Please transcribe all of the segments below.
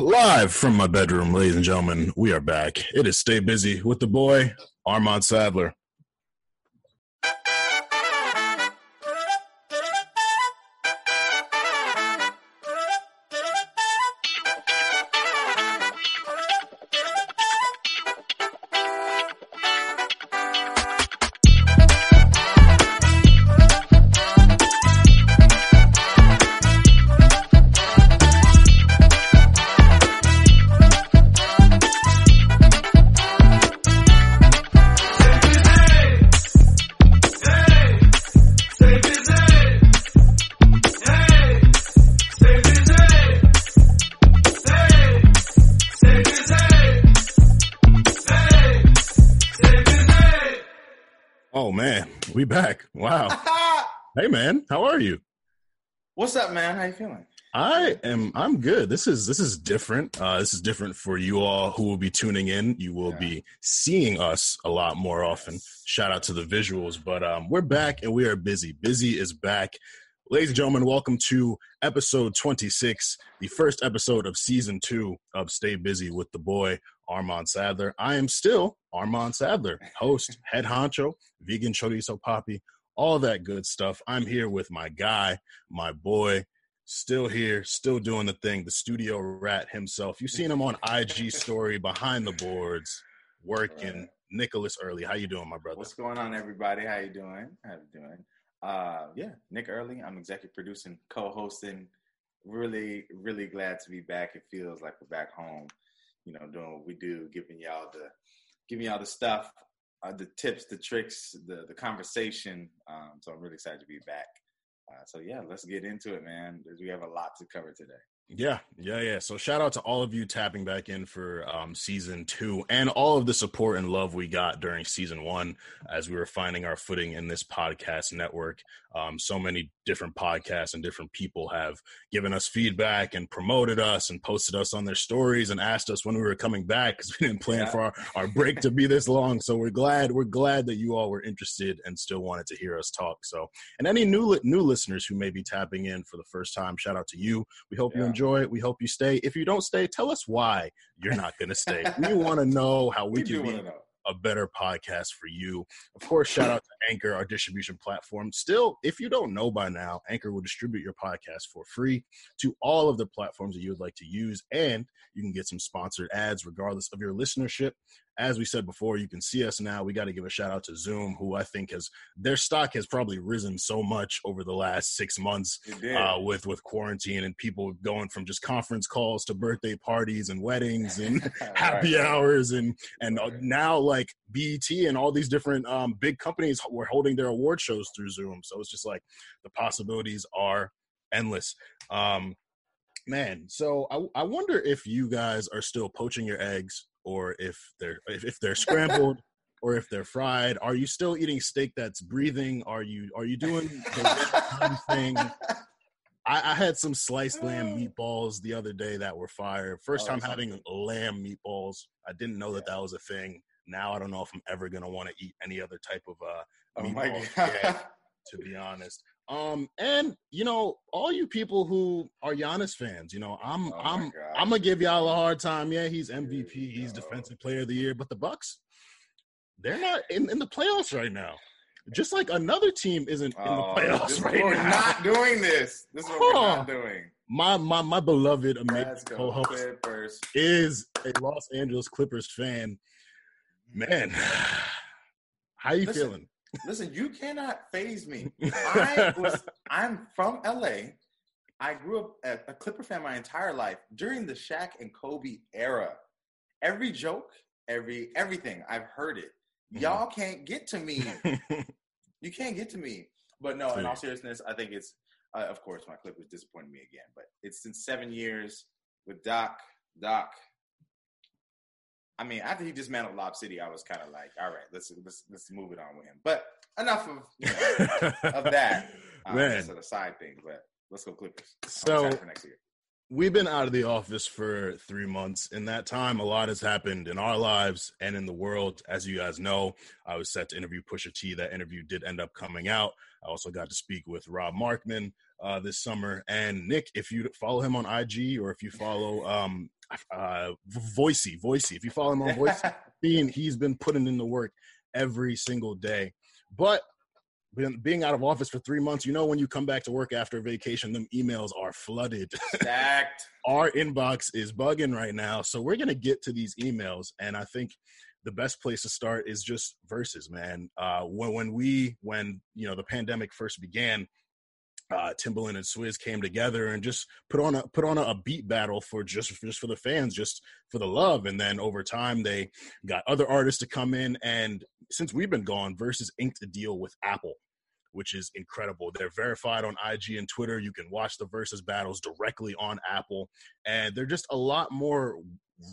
Live from my bedroom, ladies and gentlemen, we are back. It is Stay Busy with the boy, Armand Sadler. Man, how are you? What's up, man? How you feeling? I am I'm good. This is this is different. Uh this is different for you all who will be tuning in. You will Yeah. be seeing us a lot more often. Shout out to the visuals, but um we're back and we are busy. Busy is back. Ladies and gentlemen, welcome to episode 26, the first episode of season 2 of Stay Busy with the boy Armand Sadler. I am still Armand Sadler, host, head honcho, vegan chorizo poppy, all that good stuff. I'm here with my guy, my boy, still here, still doing the thing, the studio rat himself. You've seen him on IG story behind the boards, working. Right. Nicholas Early, how you doing, my brother? What's going on, everybody? How you doing? How you doing? Uh, yeah, Nick Early. I'm executive producing, co-hosting. Really, really glad to be back. It feels like we're back home. You know, doing what we do, giving y'all the, giving y'all the stuff, uh, the tips, the tricks, the the conversation. Um, so I'm really excited to be back. Uh, so yeah, let's get into it, man. We have a lot to cover today. Yeah, yeah, yeah. So shout out to all of you tapping back in for um, season two and all of the support and love we got during season one as we were finding our footing in this podcast network. Um, so many different podcasts and different people have given us feedback and promoted us and posted us on their stories and asked us when we were coming back because we didn't plan Yeah. for our, our break to be this long. So we're glad we're glad that you all were interested and still wanted to hear us talk. So and any new new listeners who may be tapping in for the first time, shout out to you. We hope you Yeah. Enjoy it. We hope you stay. If you don't stay, tell us why you're not going to stay. we want to know how we, We do can be. A better podcast for you. Of course, shout out to Anchor, our distribution platform. Still, if you don't know by now, Anchor will distribute your podcast for free to all of the platforms that you would like to use, and you can get some sponsored ads regardless of your listenership. As we said before, you can see us now. We got to give a shout out to Zoom, who I think has their stock has probably risen so much over the last six months uh, with with quarantine and people going from just conference calls to birthday parties and weddings and happy Right. hours and and uh, Right. now like BET and all these different um, big companies were holding their award shows through Zoom. So it's just like the possibilities are endless. Um, man, so I, I wonder if you guys are still poaching your eggs or if they're if, if they're scrambled. Or if they're fried, are you still eating steak that's breathing? Are you are you doing the thing? I, I had some sliced lamb meatballs the other day that were fire. First Oh, time having lamb meatballs. I didn't know that that was a thing. Now I don't know if I'm ever gonna want to eat any other type of uh oh my meatballs again, to be honest. Um, and you know, all you people who are Giannis fans, you know, I'm Oh I'm God. I'm gonna give y'all a hard time. Yeah, he's MVP, we he's go. defensive player of the year, but the Bucks, they're not in, in the playoffs right now. Just like another team isn't in the Oh, playoffs right we're now. not doing this. This is what we're not doing. my my my beloved amazing co-host Clippers. is a Los Angeles Clippers fan. Man, how you Listen. feeling? Listen, you cannot phase me. I was. I'm from LA. I grew up a, a Clipper fan my entire life during the Shaq and Kobe era. Every joke, every everything, I've heard it. Mhm. Y'all can't get to me. You can't get to me. But no, in all seriousness, I think it's, uh, of course, my Clippers disappointed me again. But it's been seven years with Doc. Doc. I mean, after he dismantled Lob City, I was kind of like, all right, let's let's let's move it on with him. But enough of you know, of that. Um, Man. that's a side thing. But let's go Clippers. So- for next year. We've been out of the office for three months. In that time, a lot has happened in our lives and in the world. As you guys know, I was set to interview Pusha T. That interview did end up coming out. I also got to speak with Rob Markman uh, this summer. And Nick, if you follow him on IG or if you follow um, uh, Voicey, Voicey. If you follow him on Voicey, being he's been putting in the work every single day. But being out of office for three months, you know, when you come back to work after vacation, them emails are flooded. Stacked. Our inbox is bugging right now. So we're going to get to these emails. And I think the best place to start is just verses, man. Uh, when, when we, when, you know, the pandemic first began, uh, Timbaland and Swizz came together and just put on a put on a, a, beat battle for just just for the fans, just for the love. And then over time, they got other artists to come in. And since we've been gone, Versus inked a deal with Apple, which is incredible. They're verified on IG and Twitter. You can watch the Versus battles directly on Apple, and they're just a lot more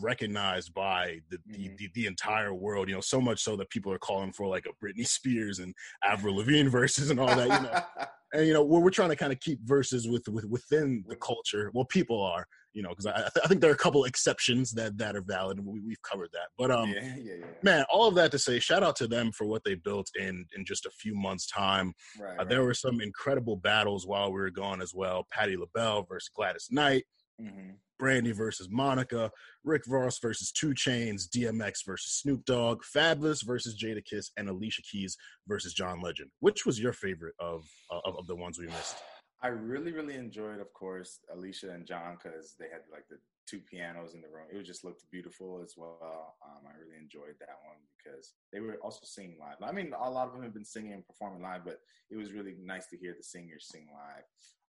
recognized by the, mm-hmm. the, the, entire world. You know, so much so that people are calling for like a Britney Spears and Avril Lavigne verses and all that. You know, and you know we're, we're trying to kind of keep verses with, with within the culture. Well, people are, you know, because I, I think there are a couple exceptions that that are valid, and we, have covered that. But um, yeah, yeah, yeah. man, all of that to say, shout out to them for what they built in in just a few months' time. Right, uh, right. There were some incredible battles while we were gone as well. Patti LaBelle versus Gladys Knight. Mm-hmm. Brandy versus Monica, Rick Ross versus 2 Chainz, DMX versus Snoop Dogg, Fabolous versus Jadakiss, and Alicia Keys versus John Legend. Which was your favorite of of, of the ones we missed? I really, really enjoyed, of course, Alicia and John because they had like the two pianos in the room. It just looked beautiful as well. Um, I really enjoyed that one because they were also singing live. I mean, a lot of them have been singing and performing live, but it was really nice to hear the singers sing live.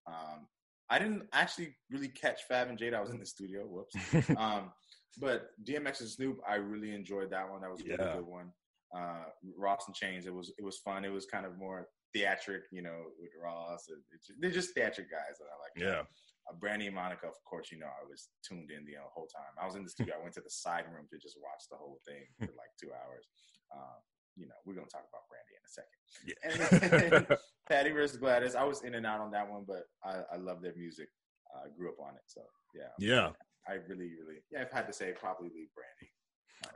Um, I didn't actually really catch Fab and Jade. I was in the studio. Whoops. um, but DMX and Snoop, I really enjoyed that one. That was a really good one. Uh, Ross and Chains, it was it was fun. It was kind of more theatric, you know, with Ross. Just, they're just theatric guys that I like. Yeah. Uh, Brandy and Monica, of course, you know, I was tuned in the whole time. I was in the studio. I went to the side room to just watch the whole thing for like two hours. Uh, you know, we're gonna talk about Brandy in a second. Yeah. and, and Patti versus Gladys. I was in and out on that one, but I, I love their music. I grew up on it, so yeah. Yeah. I really, really, yeah. I've had to say probably leave Brandy.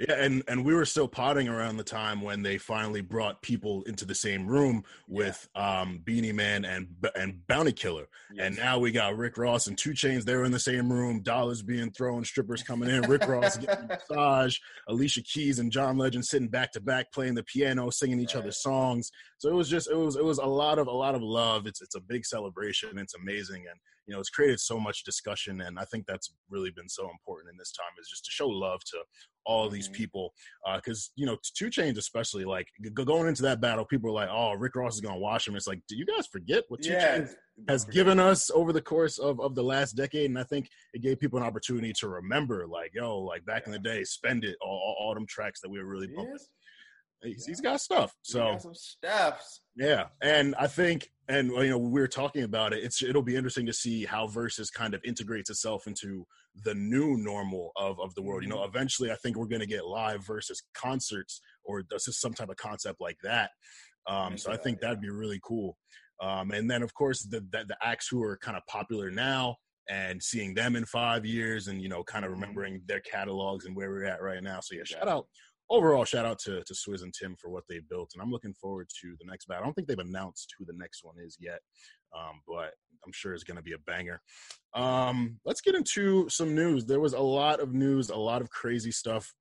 Yeah, and and we were still potting around the time when they finally brought people into the same room with yeah. um, Beenie Man and and Bounty Killer, yes. and now we got Rick Ross and 2 Chainz. They were in the same room. Dollars being thrown, strippers coming in. Rick Ross getting massage. Alicia Keys and John Legend sitting back to back, playing the piano, singing each right. other's songs. So it was just it was it was a lot of a lot of love. It's it's a big celebration. It's amazing, and you know it's created so much discussion, and I think that's really been so important in this time is just to show love to all these mm-hmm. people because uh, you know 2 Chainz especially like g- going into that battle people are like oh rick ross is gonna wash him. It's like do you guys forget what two yeah, Chainz has given us over the course of, of the last decade? And i think it gave people an opportunity to remember like yo like back yeah. in the day spend it all, all, all them tracks that we were really bumping He's, he's got stuff. So some stuffs. Yeah, and I think, and you know, we were talking about it. It's it'll be interesting to see how versus kind of integrates itself into the new normal of of the world. You know, mm-hmm. eventually, I think we're going to get live versus concerts, or is some type of concept like that. Um, so I think that'd be really cool. Um, and then, of course, the, the the acts who are kind of popular now and seeing them in five years, and you know, kind of mm-hmm. remembering their catalogs and where we're at right now. So yeah, shout out overall, shout out to, to Swizz and Tim for what they built. And I'm looking forward to the next battle. I don't think they've announced who the next one is yet, um, but I'm sure it's going to be a banger. Um, let's get into some news. There was a lot of news, a lot of crazy stuff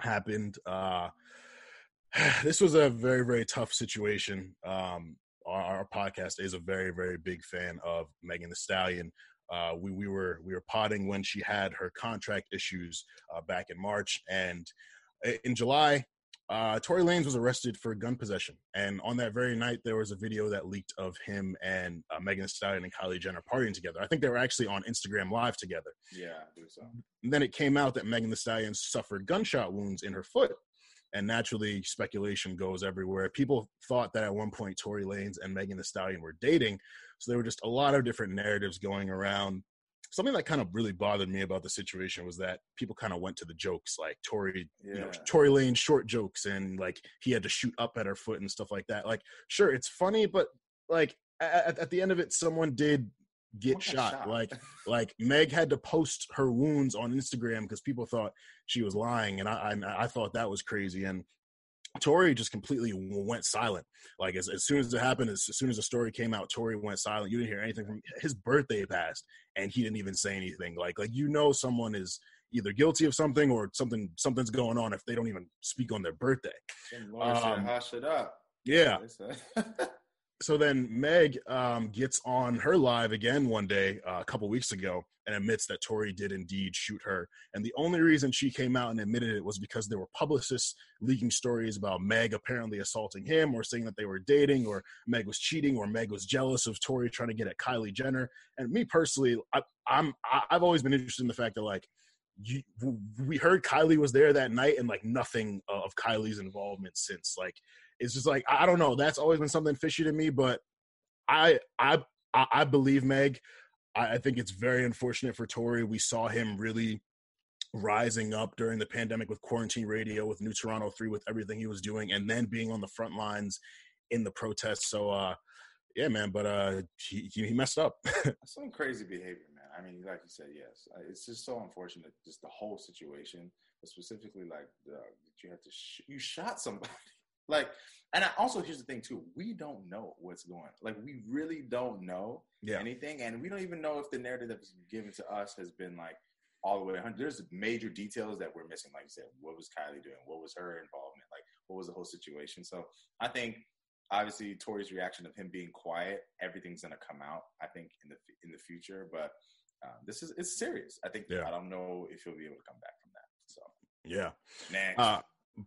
happened. Uh, this was a very, very tough situation. Um, our, our, podcast is a very, very big fan of Megan Thee Stallion. Uh, we we were we were potting when she had her contract issues uh, back in March, and in July, uh, Tory Lanez was arrested for gun possession, and on that very night, there was a video that leaked of him and uh, Megan Thee Stallion and Kylie Jenner partying together. I think they were actually on Instagram Live together. Yeah, so. And then it came out that Megan Thee Stallion suffered gunshot wounds in her foot, and naturally, speculation goes everywhere. People thought that at one point Tory Lanez and Megan Thee Stallion were dating, so there were just a lot of different narratives going around something that kind of really bothered me about the situation was that people kind of went to the jokes like Tory, yeah. you know, Tory Lanez short jokes and like he had to shoot up at her foot and stuff like that. Like, sure, it's funny, but like at, at the end of it, someone did get shot. shot. Like, like Meg had to post her wounds on Instagram because people thought she was lying, and I, I I thought that was crazy. And Tory just completely went silent. Like as, as soon as it happened, as, as, soon as the story came out, Tory went silent. You didn't hear anything from his birthday passed, and he didn't even say anything. Like like you know, someone is either guilty of something or something something's going on if they don't even speak on their birthday. Um, hush it up. Yeah. so then Meg um, gets on her live again one day uh, a couple weeks ago and admits that Tory did indeed shoot her. And the only reason she came out and admitted it was because there were publicists leaking stories about Meg apparently assaulting him or saying that they were dating or Meg was cheating or Meg was jealous of Tory trying to get at Kylie Jenner. And me personally, I, I'm I've always been interested in the fact that like you, we heard Kylie was there that night and like nothing of Kylie's involvement since. Like it's just like I don't know. That's always been something fishy to me, but I I I believe Meg. I, think it's very unfortunate for Tory. We saw him really rising up during the pandemic with quarantine radio, with New Toronto Three, with everything he was doing, and then being on the front lines in the protests. So, uh, yeah, man, but uh, he he messed up. Some crazy behavior, man. I mean, like you said, yes, it's just so unfortunate, just the whole situation, but specifically like that you had to sh- you shot somebody. Like, and I also here's the thing too: we don't know what's going. Like, we really don't know yeah. anything, and we don't even know if the narrative that's given to us has been like all the way. 100. There's major details that we're missing. Like you said, what was Kylie doing? What was her involvement? Like, what was the whole situation? So, I think obviously Tory's reaction of him being quiet, everything's gonna come out. I think in the in the future, but um, this is it's serious. I think yeah. I don't know if he'll be able to come back from that. So yeah, next. Uh,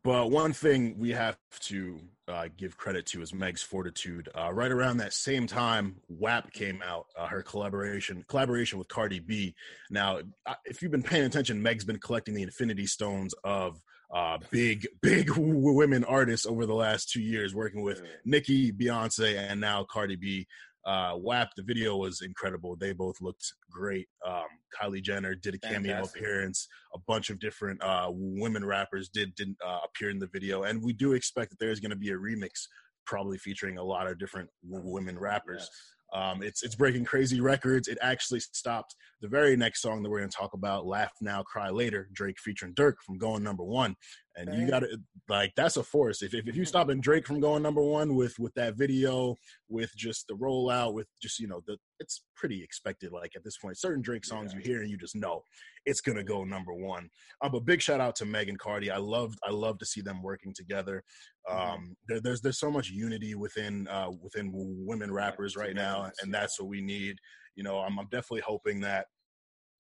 but one thing we have to uh, give credit to is Meg's fortitude. Uh, right around that same time, WAP came out, uh, her collaboration collaboration with Cardi B. Now, if you've been paying attention, Meg's been collecting the Infinity Stones of uh, big, big women artists over the last two years, working with Nicki, Beyonce, and now Cardi B uh, WAP, the video was incredible. They both looked great. Um, Kylie Jenner did a cameo Fantastic. appearance. A bunch of different uh, women rappers did did uh, appear in the video, and we do expect that there's going to be a remix, probably featuring a lot of different women rappers. Yes. Um, it's it's breaking crazy records. It actually stopped the very next song that we're going to talk about, "Laugh Now, Cry Later," Drake featuring Durk from going number one. And you got to like that's a force. If, if if you stopping Drake from going number one with with that video, with just the rollout, with just you know the it's pretty expected. Like at this point, certain Drake songs yeah. you hear and you just know it's gonna go number one. Um, but big shout out to Megan Cardi. I loved I love to see them working together. Mm-hmm. Um, there, there's there's so much unity within uh, within women rappers right now, and that's what we need. You know, I'm, I'm definitely hoping that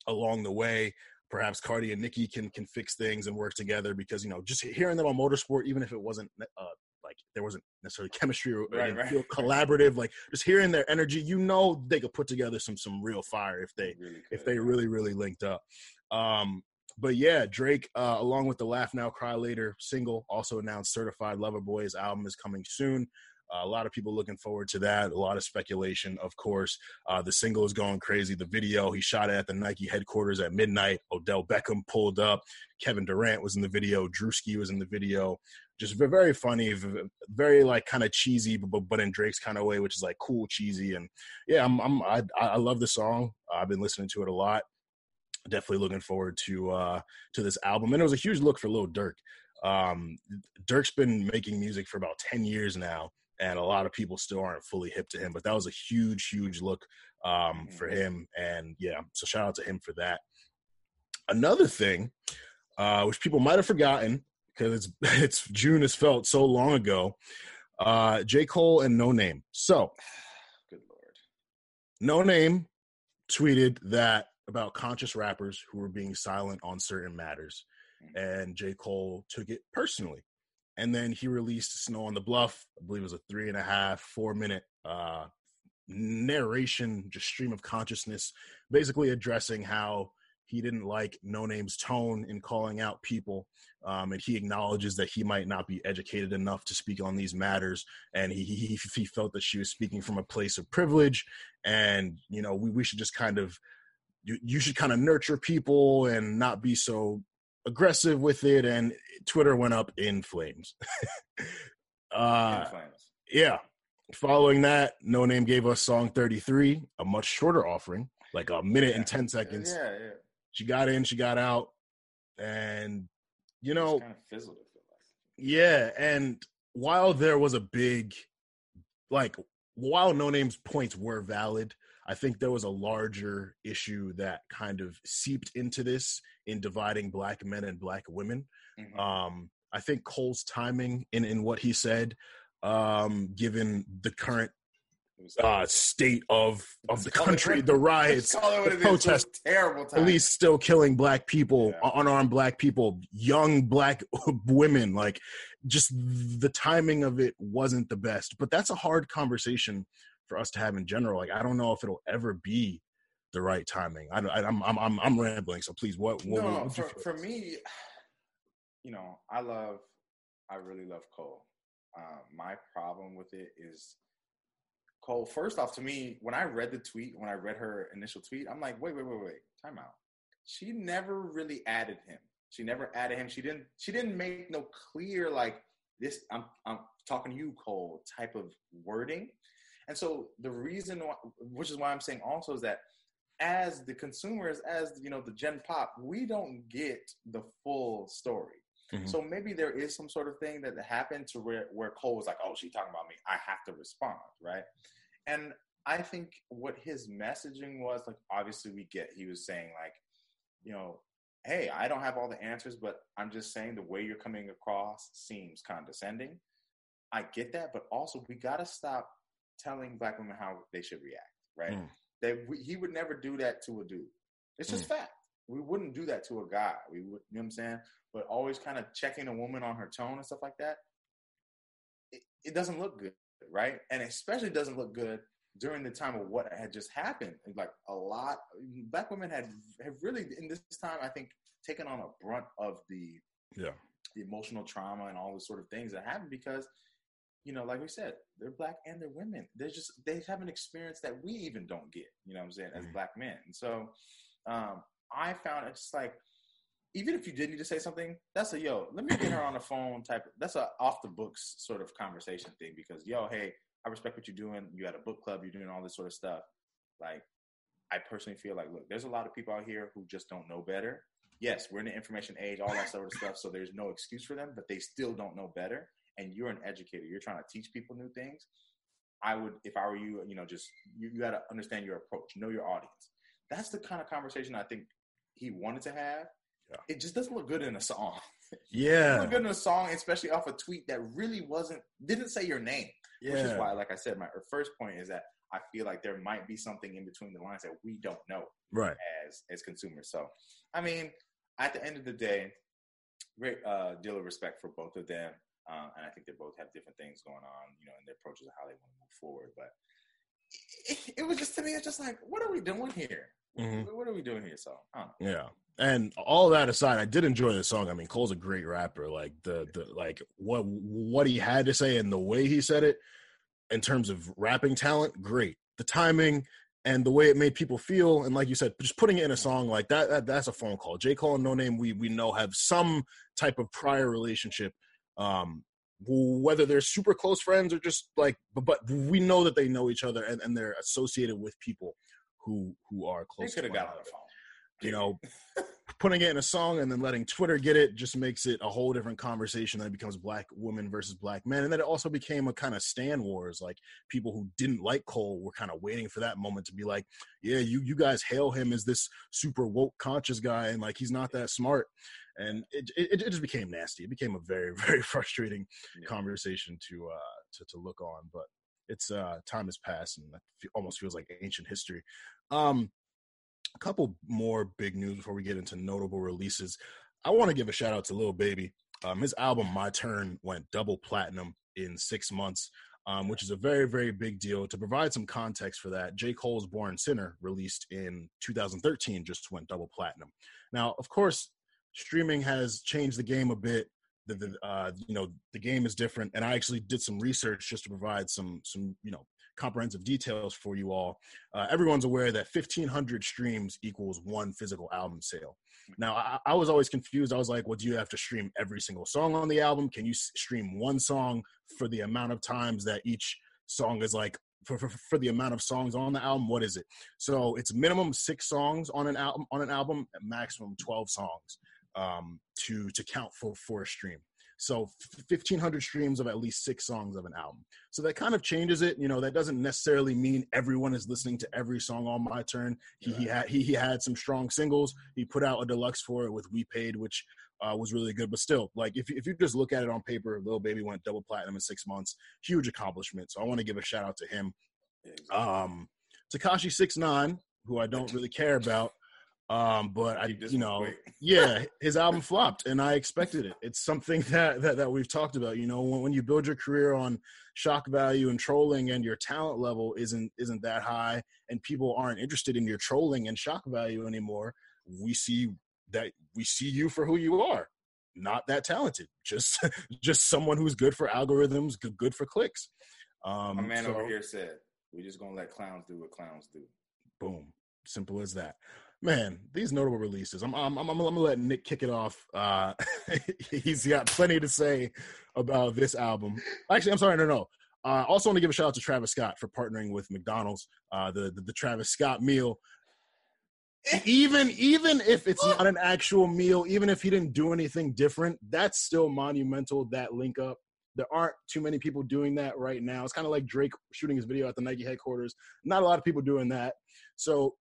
along the way perhaps Cardi and Nicki can can fix things and work together because you know just hearing them on motorsport, even if it wasn't uh, like there wasn't necessarily chemistry or right, right. feel collaborative, like just hearing their energy, you know they could put together some some real fire if they really if they really really linked up. Um, but yeah, Drake, uh, along with the Laugh Now Cry Later single, also announced Certified Lover Boy's album is coming soon. Uh, a lot of people looking forward to that. A lot of speculation, of course. Uh, the single is going crazy. The video, he shot it at the Nike headquarters at midnight. Odell Beckham pulled up. Kevin Durant was in the video. Drewski was in the video. Just very funny, very like kind of cheesy, but but in Drake's kind of way, which is like cool, cheesy, and yeah, I'm, I'm I, I love the song. I've been listening to it a lot. Definitely looking forward to uh to this album, and it was a huge look for Lil Durk. Um, Durk's been making music for about ten years now, and a lot of people still aren't fully hip to him. But that was a huge, huge look um, for him, and yeah, so shout out to him for that. Another thing, uh, which people might have forgotten because it's it's June has felt so long ago. Uh, J. Cole and Noname. So, good lord, Noname tweeted that about conscious rappers who were being silent on certain matters, mm-hmm. and J. Cole took it personally and then he released Snow on the Bluff. I believe it was a three and a half, four minute uh, narration, just stream of consciousness, basically addressing how he didn't like Noname's tone in calling out people, um, and he acknowledges that he might not be educated enough to speak on these matters, and he he, he felt that she was speaking from a place of privilege, and you know we we should just kind of you, you should kind of nurture people and not be so aggressive with it, and Twitter went up in flames. uh, in flames. Yeah. Following that, Noname gave us song 33, a much shorter offering, like a minute yeah. and 10 seconds. Yeah, yeah. She got in, she got out, and you know, kind of fizzled. Yeah, and while there was a big, like, while Noname's points were valid, I think there was a larger issue that kind of seeped into this in dividing black men and black women. Mm-hmm. Um, I think Cole's timing in in what he said, um, given the current uh, state of of the country, the riots, the protests, terrible time. police still killing black people, yeah. unarmed black people, young black women. Like, just the timing of it wasn't the best. But that's a hard conversation for us to have in general. Like, I don't know if it'll ever be the right timing. I, am I'm, I'm I'm rambling. So please, what? what no, what for, for me, you know, I love, I really love Cole. Um, my problem with it is Cole, first off, to me, when I read the tweet, when I read her initial tweet, I'm like, wait, wait, wait, wait, time out. She never really added him. She never added him. She didn't. She didn't make no clear like this. I'm I'm talking to you, Cole, type of wording. And so the reason, why, which is why I'm saying also, is that as the consumers, as you know, the Gen Pop, we don't get the full story. Mm-hmm. So maybe there is some sort of thing that happened to where, where Cole was like, oh, she's talking about me. I have to respond, right? And I think what his messaging was, like, obviously we get, he was saying, like, you know, hey, I don't have all the answers, but I'm just saying the way you're coming across seems condescending. I get that, but also we got to stop telling black women how they should react, right? Mm. They, we, he would never do that to a dude. It's just mm. fact. We wouldn't do that to a guy. We would, you know what I'm saying? but always kind of checking a woman on her tone and stuff like that, it, it doesn't look good, right? And especially doesn't look good during the time of what had just happened. Like a lot, black women had have really in this time, I think, taken on a brunt of the yeah the emotional trauma and all the sort of things that happened because you know, like we said, they're black and they're women. They're just they have an experience that we even don't get. You know what I'm saying? As mm-hmm. black men, and so um, I found it just like even if you did need to say something, that's a yo, let me get her on the phone type. That's a off the books sort of conversation thing because yo, hey, I respect what you're doing. You had a book club, you're doing all this sort of stuff. Like, I personally feel like, look, there's a lot of people out here who just don't know better. Yes, we're in the information age, all that sort of stuff. So there's no excuse for them, but they still don't know better. And you're an educator. You're trying to teach people new things. I would, if I were you, you know, just you, you got to understand your approach, know your audience. That's the kind of conversation I think he wanted to have yeah. It just doesn't look good in a song. Yeah, look good in a song, especially off a tweet that really wasn't didn't say your name. Yeah. Which is why, like I said, my first point is that I feel like there might be something in between the lines that we don't know, right? As as consumers. So, I mean, at the end of the day, great uh, deal of respect for both of them, um, and I think they both have different things going on, you know, in their approaches of how they want to move forward. But it, it was just to me, it's just like, what are we doing here? Mm-hmm. What are we doing here? So, yeah and all that aside, I did enjoy the song. I mean, Cole's a great rapper. Like the the like what what he had to say and the way he said it, in terms of rapping talent, great. The timing and the way it made people feel, and like you said, just putting it in a song like that, that that's a phone call. J. Cole and Noname, we we know have some type of prior relationship. Um, whether they're super close friends or just like, but, but we know that they know each other and, and they're associated with people who who are close. They could have got on the phone you know, putting it in a song and then letting Twitter get it just makes it a whole different conversation. Then it becomes black women versus black men, and then it also became a kind of stand wars. Like people who didn't like Cole were kind of waiting for that moment to be like, "Yeah, you you guys hail him as this super woke, conscious guy, and like he's not that smart." And it it, it just became nasty. It became a very very frustrating yeah. conversation to uh to to look on, but it's uh time has passed and it almost feels like ancient history. Um, a couple more big news before we get into notable releases. I want to give a shout out to Lil Baby. Um, his album My Turn went double platinum in six months, um, which is a very very big deal. To provide some context for that, J Cole's Born Sinner, released in 2013, just went double platinum. Now, of course, streaming has changed the game a bit. The, the uh, you know the game is different, and I actually did some research just to provide some some you know comprehensive details for you all. Uh, everyone's aware that 1,500 streams equals one physical album sale. Now, I, I, was always confused. I was like, well, do you have to stream every single song on the album? Can you stream one song for the amount of times that each song is like for, for, for, the amount of songs on the album what is it so it's minimum six songs on an album on an album maximum 12 songs um, to to count for for a stream So 1500 streams of at least six songs of an album. So that kind of changes it. You know, that doesn't necessarily mean everyone is listening to every song on my turn. He, he had he, he had some strong singles. He put out a deluxe for it with We Paid, which uh, was really good. But still, like if if you just look at it on paper, Lil Baby went double platinum in six months. Huge accomplishment. So I want to give a shout out to him. Um, Tekashi Six Nine, who I don't really care about. Um, but I, you know, yeah, his album flopped, and I expected it. It's something that that, that we've talked about. You know, when, when you build your career on shock value and trolling, and your talent level isn't isn't that high, and people aren't interested in your trolling and shock value anymore, we see that we see you for who you are, not that talented, just just someone who's good for algorithms, good, good for clicks. Um, My man so, over here said, "We're just gonna let clowns do what clowns do." Boom, simple as that man, these notable releases. I'm I'm I'm, I'm gonna let Nick kick it off. Uh, he's got plenty to say about this album. Actually, I'm sorry, no, no. Uh, also, want to give a shout out to Travis Scott for partnering with McDonald's. Uh, the, the, the Travis Scott meal. Even even if it's not an actual meal, even if he didn't do anything different, that's still monumental. That link up. There aren't too many people doing that right now. It's kind of like Drake shooting his video at the Nike headquarters. Not a lot of people doing that. So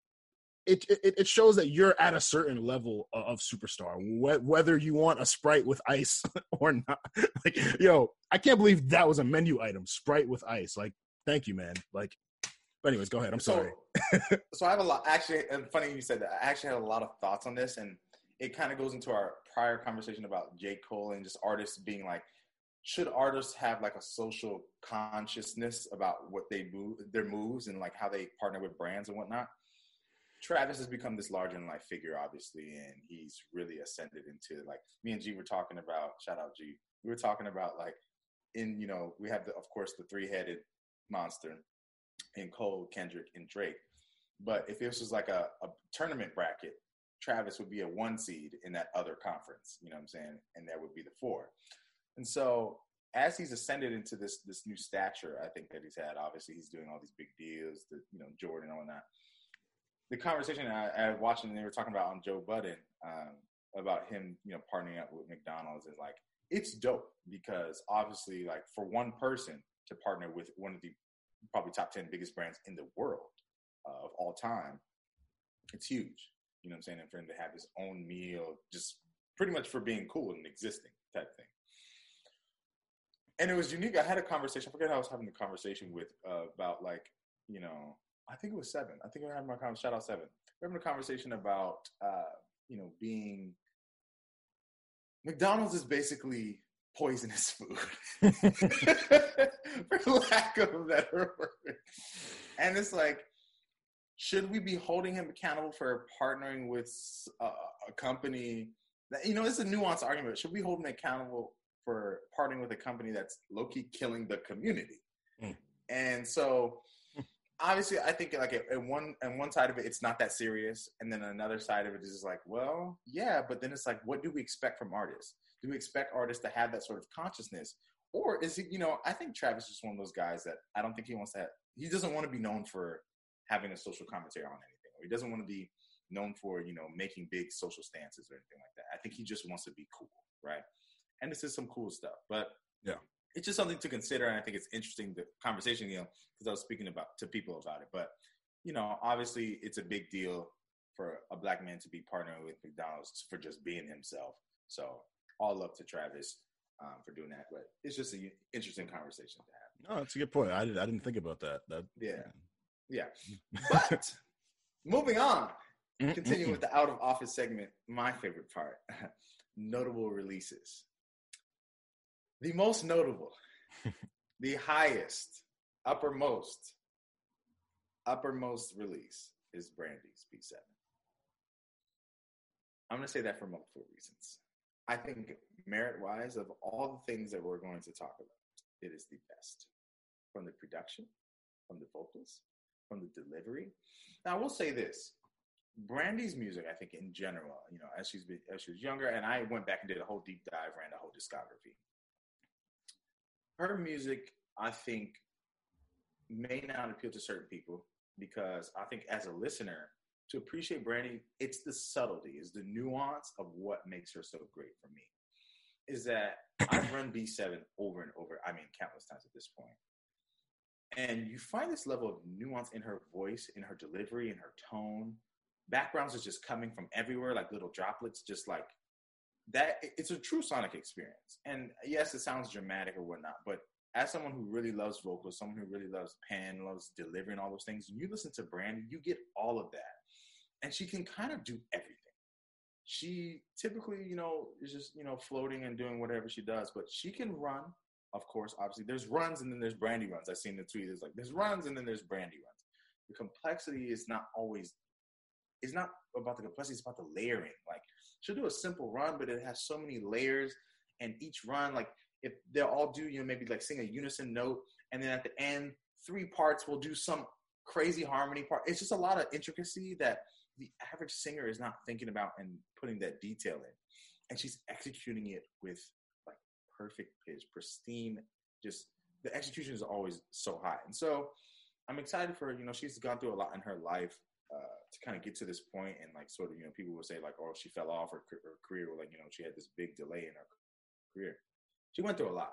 it, it, it shows that you're at a certain level of superstar, whether you want a sprite with ice or not. Like, yo, I can't believe that was a menu item, sprite with ice. Like, thank you, man. Like, but anyways, go ahead. I'm sorry. So, so I have a lot. Actually, and funny you said that. I actually had a lot of thoughts on this, and it kind of goes into our prior conversation about J. Cole and just artists being like, should artists have like a social consciousness about what they move, their moves, and like how they partner with brands and whatnot? Travis has become this larger than life figure, obviously, and he's really ascended into like me and G were talking about. Shout out G. We were talking about like in you know we have the of course the three headed monster in Cole, Kendrick, and Drake. But if this was like a, a tournament bracket, Travis would be a one seed in that other conference. You know what I'm saying? And that would be the four. And so as he's ascended into this this new stature, I think that he's had. Obviously, he's doing all these big deals, the you know Jordan and all that the conversation I, I watched and they were talking about on Joe Budden um, about him, you know, partnering up with McDonald's is like it's dope because obviously, like for one person to partner with one of the probably top ten biggest brands in the world uh, of all time, it's huge. You know what I'm saying? And for him to have his own meal, just pretty much for being cool and existing type thing. And it was unique. I had a conversation. I forget how I was having the conversation with uh, about like you know I think it was seven. I think we are having my conversation. Shout out seven. We're having a conversation about uh, you know being McDonald's is basically poisonous food, for lack of a better word. And it's like, should we be holding him accountable for partnering with a, a company that you know? It's a nuanced argument. Should we hold him accountable for partnering with a company that's low key killing the community? Mm. And so obviously I think like at one and one side of it, it's not that serious, and then another side of it is like, well, yeah, but then it's like, what do we expect from artists? Do we expect artists to have that sort of consciousness, or is it? You know, I think Travis is one of those guys that I don't think he wants to. Have, he doesn't want to be known for having a social commentary on anything. Or he doesn't want to be known for you know making big social stances or anything like that. I think he just wants to be cool, right? And this is some cool stuff, but yeah it's just something to consider, and I think it's interesting the conversation, you know, because I was speaking about to people about it. But you know, obviously, it's a big deal for a black man to be partnering with McDonald's for just being himself. So all love to Travis um, for doing that. But it's just an interesting conversation to have. No, that's a good point. I, did, I didn't think about that. That yeah, yeah. but moving on, continuing with the out of office segment, my favorite part, notable releases. The most notable, the highest, uppermost, uppermost release is Brandy's B7. I'm going to say that for multiple reasons. I think merit wise, of all the things that we're going to talk about, it is the best from the production, from the vocals, from the delivery. Now, I will say this Brandy's music, I think in general, you know, as she's been, as she was younger, and I went back and did a whole deep dive, ran a whole discography her music, I think, may not appeal to certain people because I think as a listener, to appreciate Brandy, it's the subtlety, is the nuance of what makes her so great for me. is that I've run B7 over and over. I mean, countless times at this point. And you find this level of nuance in her voice, in her delivery, in her tone. Backgrounds is just coming from everywhere, like little droplets, just like that. It's a true sonic experience. And yes, it sounds dramatic or whatnot, but as someone who really loves vocals, someone who really loves pen, loves delivering all those things, you listen to Brandy, you get all of that. And she can kind of do everything. She typically, you know, is just, you know, floating and doing whatever she does, but she can run, of course, obviously. There's runs and then there's Brandy runs. I've seen the tweet. It's like there's runs and then there's Brandy runs. The complexity is not always, it's not about the complexity, it's about the layering. Like she'll do a simple run, but it has so many layers and each run, like if they'll all do, you know, maybe like sing a unison note, and then at the end, three parts will do some crazy harmony part. It's just a lot of intricacy that the average singer is not thinking about and putting that detail in. And she's executing it with like perfect pitch, pristine, just the execution is always so high. And so I'm excited for, you know, she's gone through a lot in her life uh, to kind of get to this point and like sort of, you know, people will say like, oh, she fell off her, her career, or like, you know, she had this big delay in her career she went through a lot.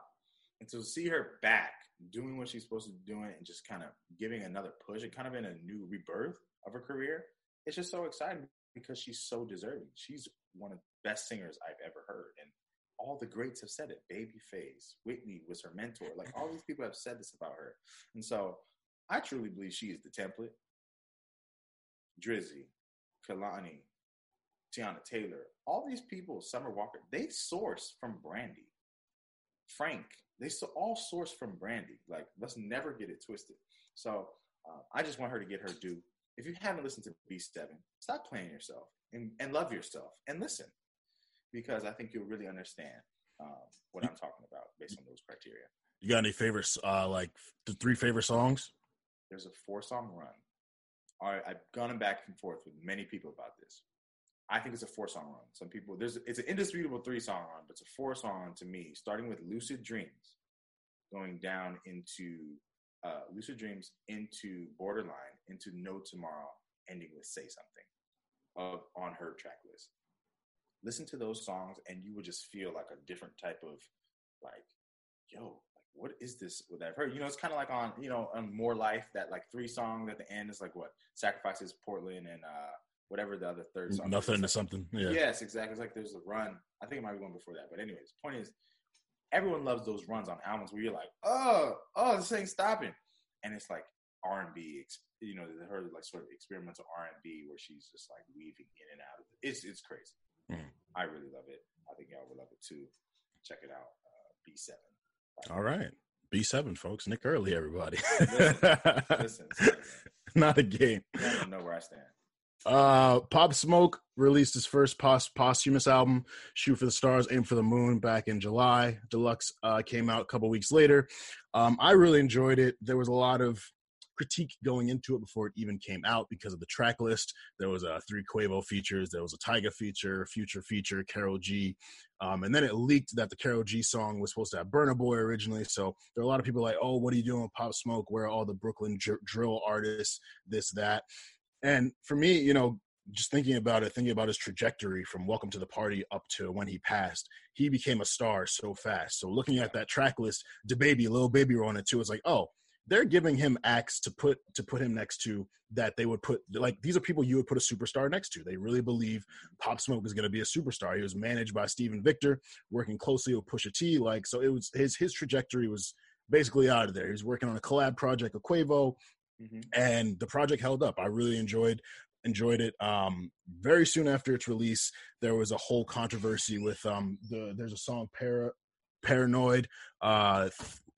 And to see her back doing what she's supposed to be doing and just kind of giving another push and kind of in a new rebirth of her career, it's just so exciting because she's so deserving. She's one of the best singers I've ever heard. And all the greats have said it. Babyface, Whitney was her mentor. Like all these people have said this about her. And so I truly believe she is the template. Drizzy, Kehlani, Teyana Taylor, all these people, Summer Walker, they source from Brandy. Frank. They all source from Brandy. Like, let's never get it twisted. So uh, I just want her to get her due. If you haven't listened to B7, stop playing yourself and, and love yourself and listen because I think you'll really understand um, what I'm talking about based on those criteria. You got any favorites, uh, like the three favorite songs? There's a four song run. I've gone back and forth with many people about this. I think it's a four song run. Some people there's it's an indisputable three song run, but it's a four song run to me, starting with Lucid Dreams, going down into uh, Lucid Dreams into Borderline, into No Tomorrow, ending with Say Something of on her track list. Listen to those songs and you will just feel like a different type of like, yo, what is this what I've heard? You know, it's kind of like on, you know, on More Life, that like three song at the end is like what? Sacrifices Portland and uh whatever the other third song. Nothing into something. Yeah. Yes, exactly. It's like there's a run. I think it might be one before that. But anyways, point is, everyone loves those runs on albums where you're like, oh, oh, this ain't stopping, and it's like R and B. You know, her like sort of experimental R and B where she's just like weaving in and out of it. It's it's crazy. Mm. I really love it. I think y'all will love it too. Check it out. Uh, B seven. All right. B7, folks. Nick Early, everybody. listen, listen, Not a game. I don't know where I stand. Uh, Pop Smoke released his first pos- posthumous album, "Shoot for the Stars, Aim for the Moon," back in July. Deluxe uh, came out a couple weeks later. Um, I really enjoyed it. There was a lot of critique going into it before it even came out because of the track list. There was a three Quavo features, there was a Tyga feature, Future feature, Karol G, um, and then it leaked that the Karol G song was supposed to have Burna Boy originally. So there are a lot of people like, "Oh, what are you doing with Pop Smoke? Where are all the Brooklyn dr- drill artists? This that." And for me, you know, just thinking about it, thinking about his trajectory from Welcome to the Party up to when he passed, he became a star so fast. So looking at that track list, DaBaby, Lil Baby were on it too. It's like, oh, they're giving him acts to put to put him next to that they would put like these are people you would put a superstar next to. They really believe Pop Smoke is going to be a superstar. He was managed by Steven Victor, working closely with Pusha T. Like so, it was his his trajectory was basically out of there. He was working on a collab project with Quavo. Mm-hmm. And the project held up. I really enjoyed enjoyed it. Um, very soon after its release, there was a whole controversy with um, the there's a song Para, Paranoid, uh,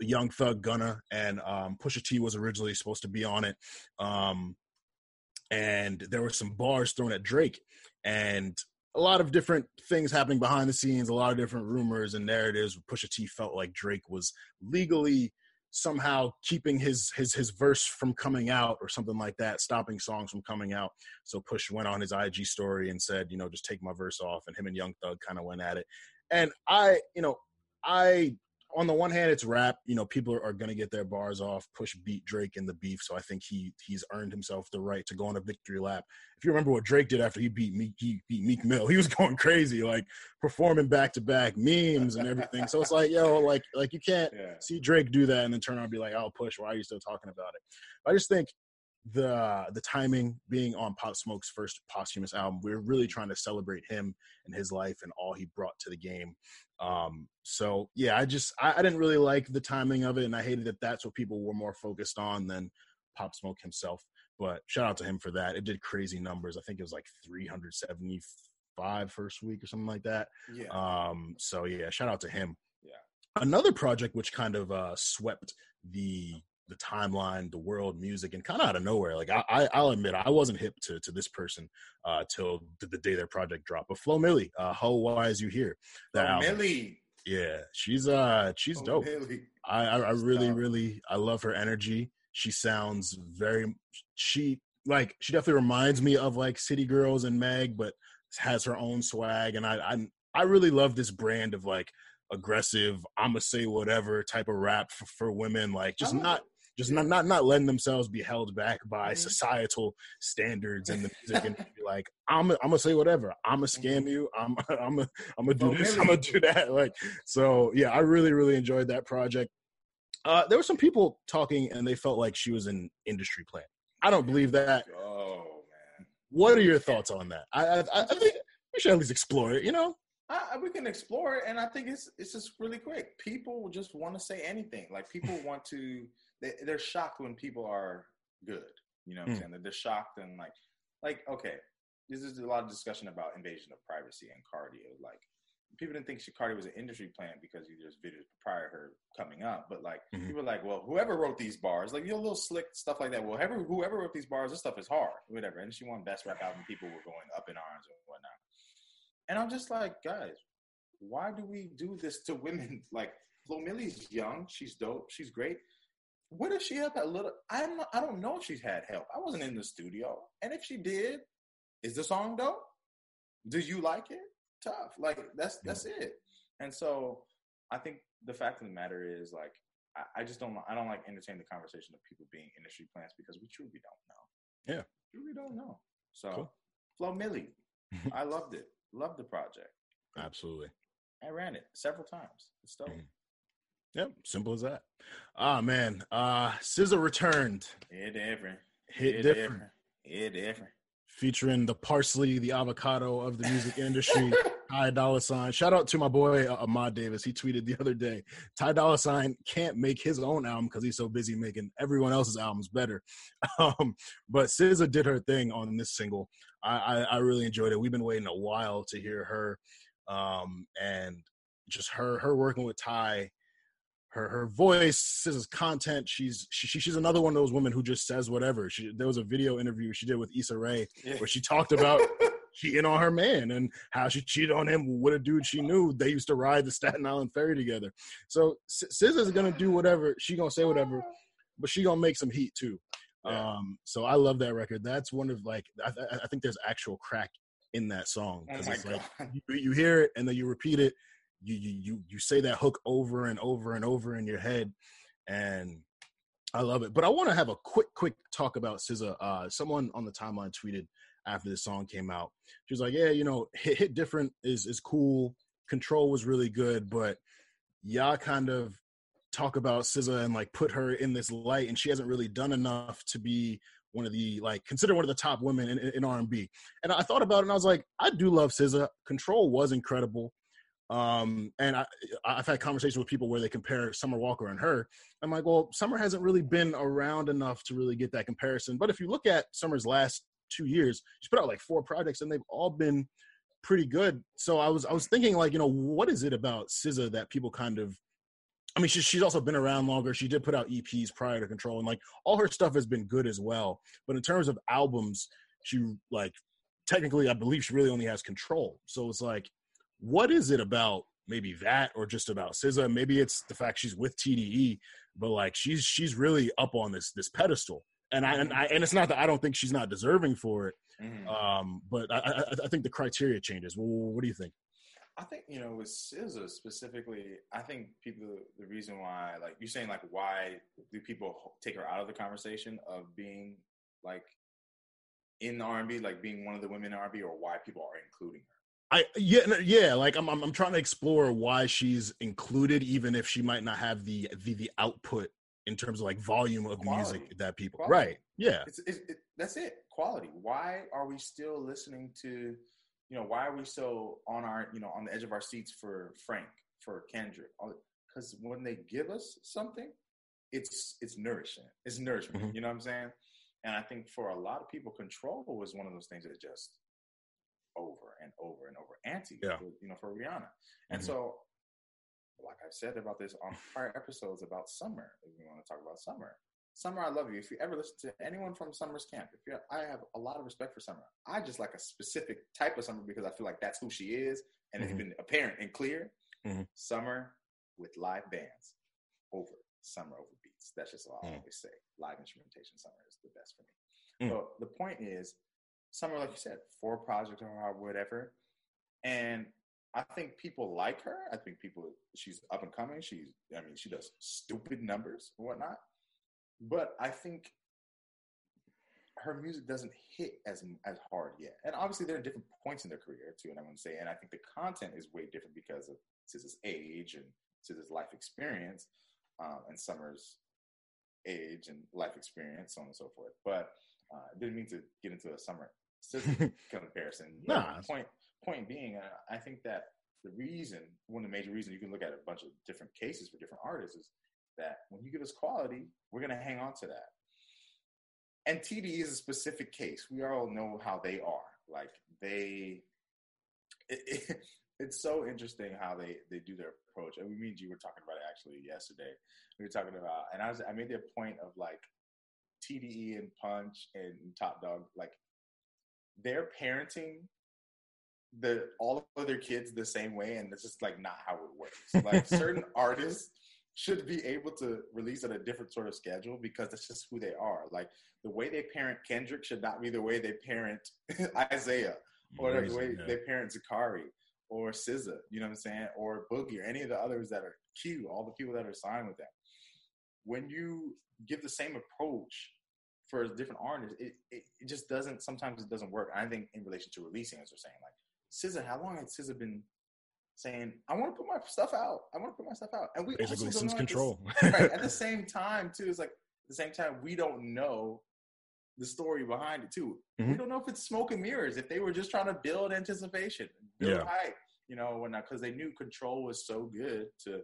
Young Thug Gunna, and um, Pusha T was originally supposed to be on it. Um, and there were some bars thrown at Drake, and a lot of different things happening behind the scenes, a lot of different rumors and narratives. Pusha T felt like Drake was legally somehow keeping his his his verse from coming out or something like that, stopping songs from coming out. So Push went on his IG story and said, you know, just take my verse off, and him and Young Thug kind of went at it. And I, you know, I on the one hand, it's rap. You know, people are, are going to get their bars off. Push beat Drake in the beef, so I think he he's earned himself the right to go on a victory lap. If you remember what Drake did after he beat Meek, he beat Meek Mill, he was going crazy, like performing back to back memes and everything. So it's like, yo, like like you can't yeah. see Drake do that and then turn around and be like, "I'll push." Why are you still talking about it? I just think the the timing being on Pop Smoke's first posthumous album, we're really trying to celebrate him and his life and all he brought to the game. Um, so yeah, I just I, I, didn't really like the timing of it, and I hated that that's what people were more focused on than Pop Smoke himself. But shout out to him for that. It did crazy numbers. I think it was like 375 first week or something like that. Yeah. Um. So yeah, shout out to him. Yeah. Another project which kind of uh, swept the the timeline, the world, music, and kind of out of nowhere. Like I, I, will admit, I wasn't hip to to this person uh, till the, the day their project dropped. But Flo Milli, uh, how why is you here? That Flo Milli. Yeah, she's uh she's Flo dope. I, I, I really really I love her energy. She sounds very she like she definitely reminds me of like City Girls and Meg, but has her own swag. And I I I really love this brand of like aggressive, I'ma say whatever type of rap for, for women. Like just not just not not not letting themselves be held back by mm-hmm. societal standards and the music and be like I'm a, I'm gonna say whatever I'm gonna scam mm-hmm. you I'm I'm a, I'm gonna do oh, this really? I'm gonna do that like so yeah I really really enjoyed that project. Uh, there were some people talking and they felt like she was an industry plant. I don't believe that. Oh man, what are your thoughts on that? I I, I think we should at least explore it. You know. I, we can explore it, and I think it's it's just really quick. People just want to say anything. Like people want to they, they're shocked when people are good. You know what mm. I'm hmm. saying? They're shocked and like, like okay, this is a lot of discussion about invasion of privacy and Cardi. Like people didn't think Cardi was an industry plant because you just videos prior to her coming up. But like mm-hmm. people were like, well, whoever wrote these bars, like you know, little slick stuff like that. Well, whoever whoever wrote these bars, this stuff is hard, whatever. And she won best rap album. People were going up in arms and whatnot. And I'm just like, guys, why do we do this to women? Like Flo Milli's young, she's dope, she's great. What if she had a little? I'm not, I don't know if she's had help. I wasn't in the studio, and if she did, is the song dope? Do you like it? Tough. Like that's that's it. And so I think the fact of the matter is like I, I just don't I don't like entertain the conversation of people being industry plants because we truly don't know. Yeah, truly don't know. So cool. Flo Milli, I loved it. Loved the project. Absolutely. I ran it several times. It's dope. Mm-hmm. Yep, simple as that. Ah oh, man, uh SZA returned. It different. Hit it different. different. It different. Featuring the parsley, the avocado of the music industry, Ty Dolla Sign. Shout out to my boy uh, Ahmad Davis. He tweeted the other day, Ty Dolla Sign can't make his own album because he's so busy making everyone else's albums better. Um, but SZA did her thing on this single. I, I, I really enjoyed it. We've been waiting a while to hear her, um, and just her her working with Ty her her voice, SZA's content. She's she, she's another one of those women who just says whatever. She there was a video interview she did with Issa Rae yeah. where she talked about cheating on her man and how she cheated on him with a dude she knew. They used to ride the Staten Island ferry together. So SZA's gonna do whatever. She gonna say whatever, but she gonna make some heat too. Yeah. Um, so I love that record. That's one of like I, I think there's actual crack in that song because oh it's God. like you, you hear it and then you repeat it you you you you say that hook over and over and over in your head, and I love it. But I want to have a quick quick talk about SZA. Uh, someone on the timeline tweeted after the song came out. She was like, "Yeah, you know, hit, hit different is is cool. Control was really good, but y'all kind of talk about SZA and like put her in this light, and she hasn't really done enough to be one of the like consider one of the top women in, in R&B. And I thought about it and I was like, I do love SZA. Control was incredible. Um, and I, I've had conversations with people where they compare Summer Walker and her. I'm like, well, Summer hasn't really been around enough to really get that comparison. But if you look at Summer's last two years, she's put out like four projects, and they've all been pretty good. So I was I was thinking like, you know, what is it about SZA that people kind of I mean, she, she's also been around longer. She did put out EPs prior to Control, and like all her stuff has been good as well. But in terms of albums, she like technically, I believe she really only has Control. So it's like, what is it about maybe that or just about SZA? Maybe it's the fact she's with TDE, but like she's she's really up on this this pedestal. And I, and. I and it's not that I don't think she's not deserving for it, mm-hmm. um, but I, I, I think the criteria changes. Well, what do you think? I think you know with SZA specifically, I think people the reason why like you're saying like why do people take her out of the conversation of being like in R and B, like being one of the women in R and B, or why people are including her. I yeah yeah like I'm, I'm I'm trying to explore why she's included even if she might not have the the, the output in terms of like volume of Quality. music that people Quality. right yeah it's, it's, it, that's it quality why are we still listening to you know why are we so on our you know on the edge of our seats for Frank for Kendrick because when they give us something it's it's nourishing it's nourishment mm-hmm. you know what I'm saying and I think for a lot of people control was one of those things that just over and over and over. Anti, yeah. for, you know, for Rihanna. And mm-hmm. so, like I've said about this on prior episodes about summer, if you want to talk about summer, Summer, I love you. If you ever listen to anyone from Summer's camp, if you, I have a lot of respect for Summer. I just like a specific type of Summer because I feel like that's who she is, and mm-hmm. it's been apparent and clear. Mm-hmm. Summer with live bands over Summer over beats. That's just all I mm. always say. Live instrumentation, Summer is the best for me. Mm. So the point is, Summer, like you said, four projects or whatever. And I think people like her. I think people, she's up and coming. She's, I mean, she does stupid numbers and whatnot. But I think her music doesn't hit as as hard yet. And obviously, there are different points in their career too. And I'm going to say, and I think the content is way different because of SZA's age and SZA's life experience, um, and Summer's age and life experience, so on and so forth. But uh, didn't mean to get into a Summer comparison. nah. Point point being, uh, I think that the reason, one of the major reasons you can look at a bunch of different cases for different artists is that when you give us quality, we're going to hang on to that. And TDE is a specific case. We all know how they are. Like they, it, it, it's so interesting how they they do their approach. And we mean you were talking about it actually yesterday. We were talking about, and I was I made the point of like TDE and Punch and Top Dog. like they're parenting the all of their kids the same way, and it's just like not how it works. Like certain artists should be able to release at a different sort of schedule because that's just who they are. Like the way they parent Kendrick should not be the way they parent Isaiah or the way yeah. they parent Zacari or SZA, you know what I'm saying, or Boogie or any of the others that are Q, all the people that are signed with them. When you give the same approach for different artists, it, it, it, just doesn't, sometimes it doesn't work. I think in relation to releasing, as we're saying, like SZA, how long has SZA been saying, I want to put my stuff out. I want to put my stuff out. And we basically also since control. This, right. At the same time, too, it's like at the same time, we don't know the story behind it too. Mm-hmm. We don't know if it's smoke and mirrors. If they were just trying to build anticipation, build yeah. hype, you know, when because they knew control was so good to,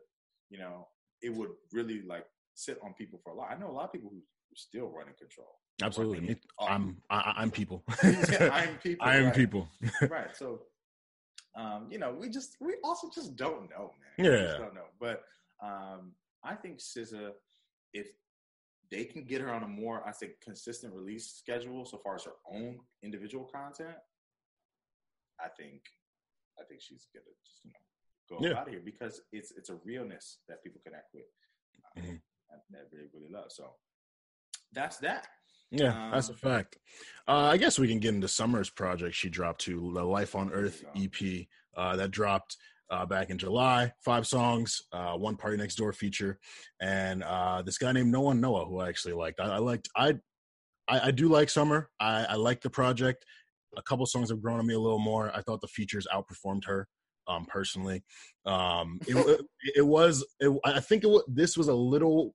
you know, it would really like sit on people for a lot. I know a lot of people who still running control. Absolutely, I'm I, am people. I'm people. I am right. people. right. So um, you know, we just we also just don't know, man. Yeah, don't know. But um, I think SZA, if they can get her on a more, I think, consistent release schedule so far as her own individual content, I think, I think she's gonna just you know go yeah. out of here because it's it's a realness that people connect with, uh, mm-hmm. that, that really really love. So that's that. Yeah, um, that's a um, fact. Uh, I guess we can get into Summer's project she dropped to the Life on Earth EP uh, that dropped uh, back in July. Five songs, uh, one Door feature, and uh, this guy named NO1-NOAH, who I actually liked. I, I liked. I, I, I do like Summer. I, I like the project. A couple songs have grown on me a little more. I thought the features outperformed her. Um, personally, um, it, it was. It, I think it was, this was a little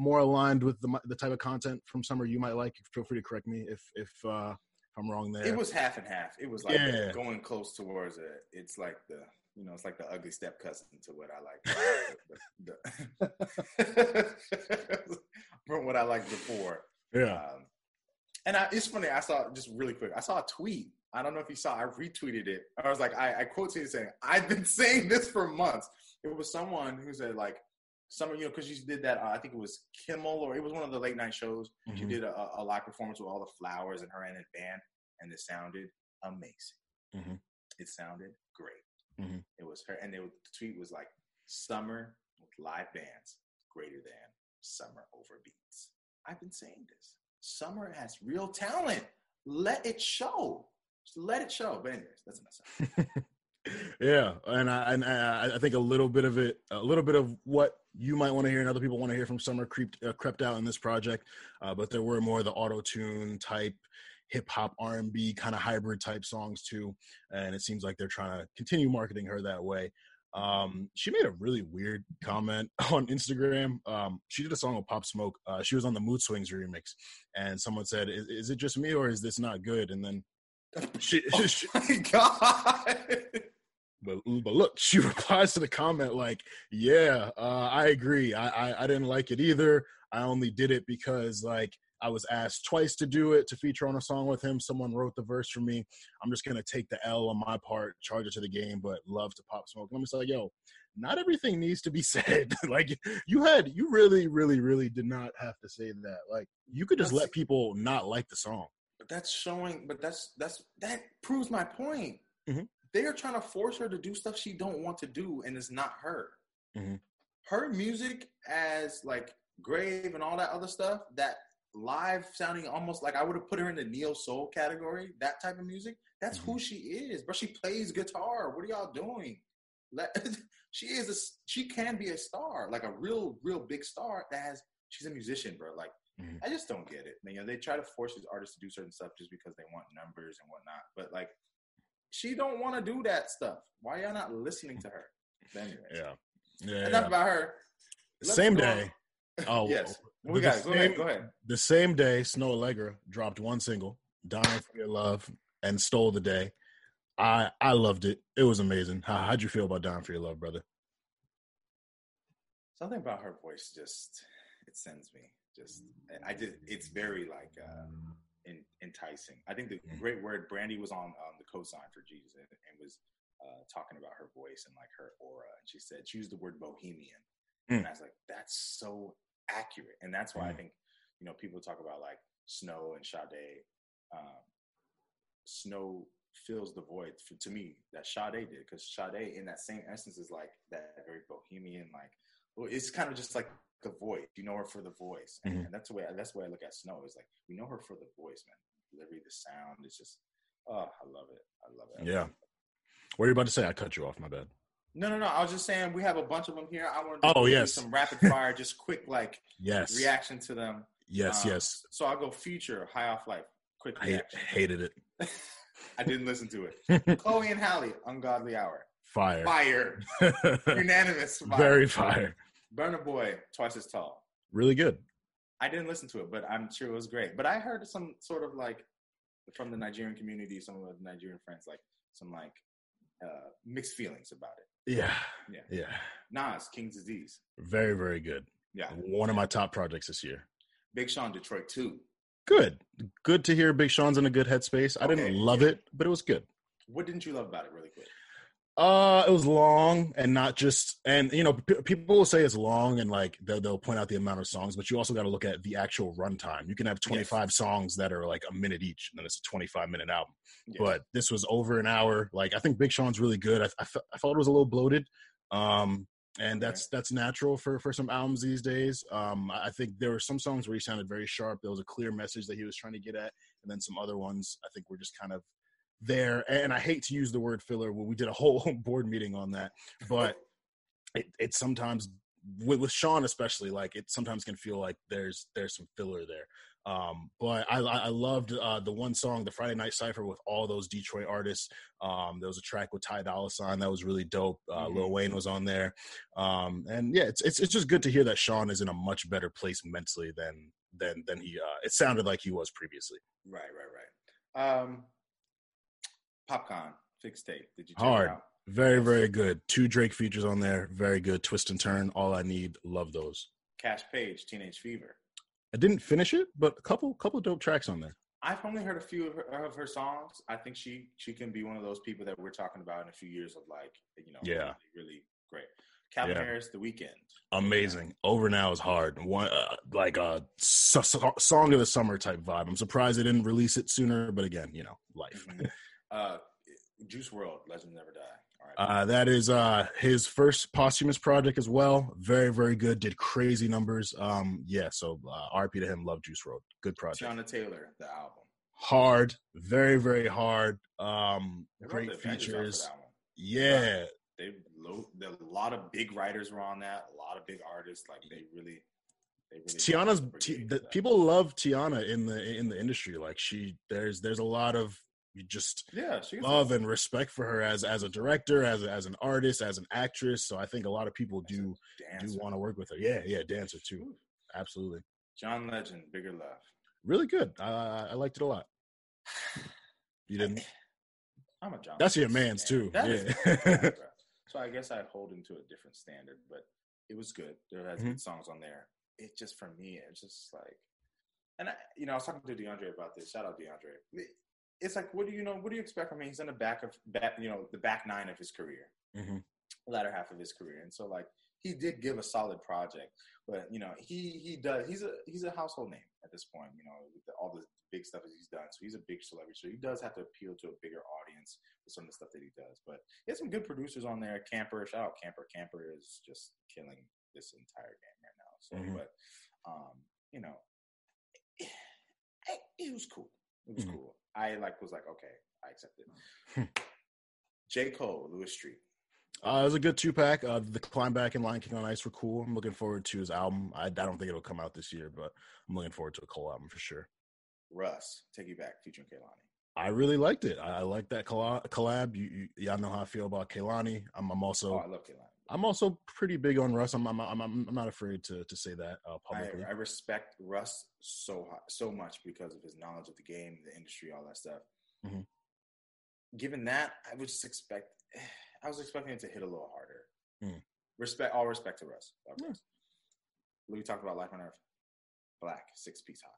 more aligned with the the type of content from summer you might like. Feel free to correct me if if uh, if I'm wrong there. It was half and half. It was like yeah. going close towards it. It's like the you know, it's like the ugly step cousin to what I like. from what I liked before. Yeah. Um, and I, it's funny. I saw just really quick. I saw a tweet. I don't know if you saw. I retweeted it. I was like, I, I quoted it saying, "I've been saying this for months." It was someone who said like, summer, you know, because she did that. Uh, I think it was Kimmel or it was one of the late night shows. Mm-hmm. She did a, a, live performance with all the flowers and her and a band, and it sounded amazing. Mm-hmm. It sounded great. Mm-hmm. It was her, and they, the tweet was like, "Summer with live bands greater than summer over beats." I've been saying this. Summer has real talent. Let it show. Just let it show. But anyways, that's enough. yeah, and I and I, I think a little bit of it, a little bit of what you might want to hear and other people want to hear from Summer creeped uh, crept out in this project, uh, but there were more of the auto tune type hip hop R and B kind of hybrid type songs too, and it seems like they're trying to continue marketing her that way. Um, she made a really weird comment on Instagram. Um, she did a song with Pop Smoke. Uh, she was on the Mood Swings remix, and someone said, is, "Is it just me or is this not good?" And then she, oh she my god! But but look, she replies to the comment like, "Yeah, uh, I agree. I, I I didn't like it either. I only did it because like." I was asked twice to do it to feature on a song with him. Someone wrote the verse for me. I'm just gonna take the L on my part, charge it to the game, but love to pop smoke. And I'm just like, yo, not everything needs to be said. like you had, you really, really, really did not have to say that. Like you could just That's- let people not like the song. But that's showing. But that's that's that proves my point. Mhm. They are trying to force her to do stuff she don't want to do, and it's not her. Mhm. Her music, as like Grave and all that other stuff, that live sounding almost like I would have put her in the neo soul category. That type of music. That's who she is. But she plays guitar. What are y'all doing? Let, she is a She can be a star, like a real, real big star. That has. She's a musician, bro. Like Mhm. I just don't get it. You know, they try to force these artists to do certain stuff just because they want numbers and whatnot. But like, she don't want to do that stuff. Why y'all not listening to her? But anyways, Yeah, yeah. enough yeah. about her. Let's Same go on- day. Oh yes. the We got it. Go ahead. Go ahead. The same day, Snoh Aalegra dropped one single, "Dying for Your Love," and stole the day. I I loved it. It was amazing. How how'd you feel about "Dying for Your Love," brother? Something about her voice just it sends me. Just I did. It's very like uh, in, enticing. I think the Mhm. great word Brandy was on um, the cosign for Jesus and, and was uh, talking about her voice and like her aura. And she said she used the word bohemian, Mm. and I was like, that's so accurate. And that's why I Mm. think you know people talk about like Snow and Sade. Um, Snow fills the void for, to me that Sade did because Sade in that same essence is like that very bohemian like well, it's kind of just like the voice. You know her for the voice, and, Mhm. and that's the way I, that's the way I look at Snow. Is like we know her for the voice, man. Delivery, the sound. It's just oh, I love it. I love it. I Yeah. love it. What are you about to say? I cut you off. My bad. No, no, no. I was just saying we have a bunch of them here. I want to Oh, yes. some rapid fire, just quick like Yes. reaction to them. Yes. Um, yes. So I'll go future High Off Life. Quick I hated it. I didn't listen to it. Chloe and Halle, Ungodly Hour. Fire. Fire. Unanimous. Fire. Very fire. Burna Boy, Twice as Tall. Really good. I didn't listen to it, but I'm sure it was great. But I heard some sort of like from the Nigerian community, some of the Nigerian friends, like some like uh, mixed feelings about it. Yeah. Yeah. Yeah. Nas, King's Disease. Very very good. Yeah. One of my top projects this year. Big Sean, Detroit 2. Good. Good to hear Big Sean's in a good headspace. I didn't love yeah. it, but it was good. What didn't you love about it, really quick? Uh, it was long and not just, and you know, p- people will say it's long and like they'll, they'll point out the amount of songs, but you also got to look at the actual runtime. You can have 25 songs that are like a minute each, and then it's a 25 minute album. Yeah. But this was over an hour. Like I think Big Sean's really good. I, I, fe- I felt it was a little bloated, um, and Okay. that's that's natural for for some albums these days. Um, I think there were some songs where he sounded very sharp. There was a clear message that he was trying to get at, and then some other ones I think were just kind of there. And I hate to use the word filler. Well, we did a whole board meeting on that, but it, it sometimes with, with Sean especially like it sometimes can feel like there's there's some filler there. Um, but I I loved uh, the one song, the Friday Night Cipher, with all those Detroit artists. Um, there was a track with Ty Dolla Sign that was really dope. Uh, Mhm. Lil Wayne was on there, um, and yeah, it's, it's it's just good to hear that Sean is in a much better place mentally than than than he. Uh, it sounded like he was previously. Right, right, right. Um, Popcaan, fixed tape. Did you check Hard. Very very good. Two Drake features on there. Very good. Twist and turn. All I need. Love those. Kaash Paige, Teenage Fever. I didn't finish it, but a couple couple dope tracks on there. I've only heard a few of her, of her songs. I think she she can be one of those people that we're talking about in a few years of like you know Yeah. really, really great. Calvin Yeah. Harris, The Weeknd. Amazing. Over now is hard. One uh, like a so- so- song of the summer type vibe. I'm surprised they didn't release it sooner, but again, you know, life. Mhm. uh, Juice WRLD, Legends Never Die. All right. Uh, that is uh, his first posthumous project as well. Very, very good. Did crazy numbers. Um, yeah. So uh, RP to him. Love Juice WRLD. Good project. Teyana Taylor, the album. Hard. Very, very hard. Um, great the Avengers off of features. Yeah, they low. A lot of big writers were on that. A lot of big artists. Like they really, they really. Teyana's T, the, people love Teyana in the in the industry. Like she, there's there's a lot of just yeah love and respect for her as as a director, as as an artist, as an actress. So I think a lot of people do do want to work with her. Yeah, yeah, dancer too. Absolutely. John Legend, bigger love. Really good. I I liked it a lot. You didn't. I'm a John. That's your man's too. That yeah. so I guess I'd hold him to a different standard, but it was good. There has mm-hmm. good songs on there. It just for me, it's just like, and I, you know, I was talking to DeAndre about this. Shout out DeAndre. It's like, what do you know? What do you expect from him? He's in the back of back, you know, the back nine of his career, mm-hmm. latter half of his career, and so like he did give a solid project, but you know, he he does. He's a he's a household name at this point. You know, with the, all the big stuff that he's done. So he's a big celebrity. So he does have to appeal to a bigger audience with some of the stuff that he does. But he has some good producers on there. Camper, shout out Camper. Camper is just killing this entire game right now. So, mm-hmm. but um, you know, it, it, it, was cool. It was mm-hmm. cool. I like was like, okay, I accept it. Hmm. J. Cole, Lewis Street. Uh, it was a good two pack. Uh, the Climb Back and Lion King on Ice were cool. I'm looking forward to his album. I, I don't think it'll come out this year, but I'm looking forward to a Cole album for sure. Russ, Take You Back, featuring Kehlani. I really liked it. I, I like that collab. You, you, y'all know how I feel about Kehlani. I'm, I'm also. Oh, I love Kehlani. I'm also pretty big on Russ. I'm I'm I'm, I'm not afraid to to say that uh, publicly. I, I, respect Russ so so much because of his knowledge of the game, the industry, all that stuff. Mm-hmm. Given that, I would just expect. I was expecting it to hit a little harder. Mm. Respect, all respect to Russ. Yeah. Russ. We talked about Life on Earth. 6LACK, six piece hot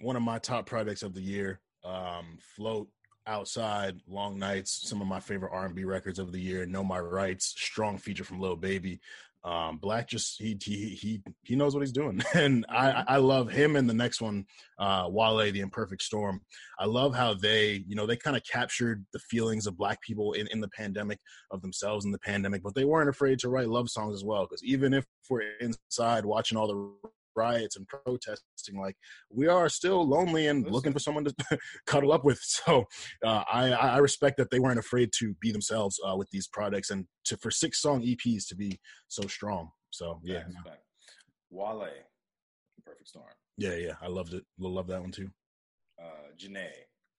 one of my top projects of the year. Um, Float, Outside, Long Nights, some of my favorite R&B records of the year. Know My Rights, strong feature from Lil Baby. Um, 6LACK just he he he he knows what he's doing, and I. I love him. And the next one, uh, Wale, The Imperfect Storm. I love how they you know they kind of captured the feelings of Black people in in the pandemic of themselves in the pandemic, but they weren't afraid to write love songs as well. Because even if we're inside watching all the riots and protesting like we are still lonely and looking for someone to cuddle up with. So uh, I, I respect that they weren't afraid to be themselves uh, with these products and to for six song eps to be so strong. So yeah wale perfect storm. Yeah yeah i loved it. Love that one too. Uh Jhené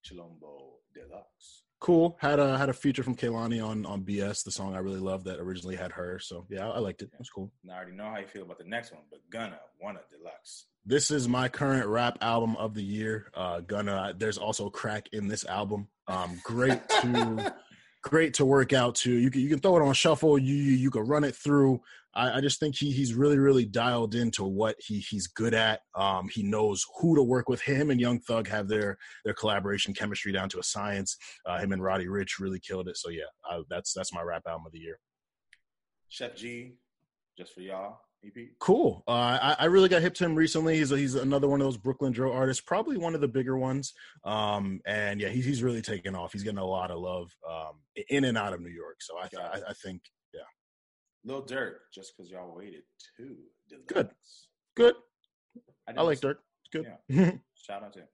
chilombo deluxe cool. Had a had a feature from Kehlani on on BS, the song I really love that originally had her. So yeah, I, liked it. It was cool. I already know how you feel about the next one, but Gunna, Wunna Deluxe. This is my current rap album of the year. Uh Gunna. There's also crack in this album. Um, great to great to work out to. You can you can throw it on shuffle. You you, you can run it through. I, I, just think he he's really really dialed into what he he's good at. Um, he knows who to work with. Him and Young Thug have their their collaboration chemistry down to a science. Uh, him and Roddy Ricch really killed it. So yeah, I, that's that's my rap album of the year. Sheff G, just for y'all. EP. Cool. Uh, I, I really got hip to him recently. He's he's another one of those Brooklyn drill artists, probably one of the bigger ones. Um, and yeah, he's he's really taken off. He's getting a lot of love um, in and out of New York. So I I, I think. Lil Durk, just because y'all waited too. Good. Good. I, I like Durk. Good. Yeah. Shout out to him.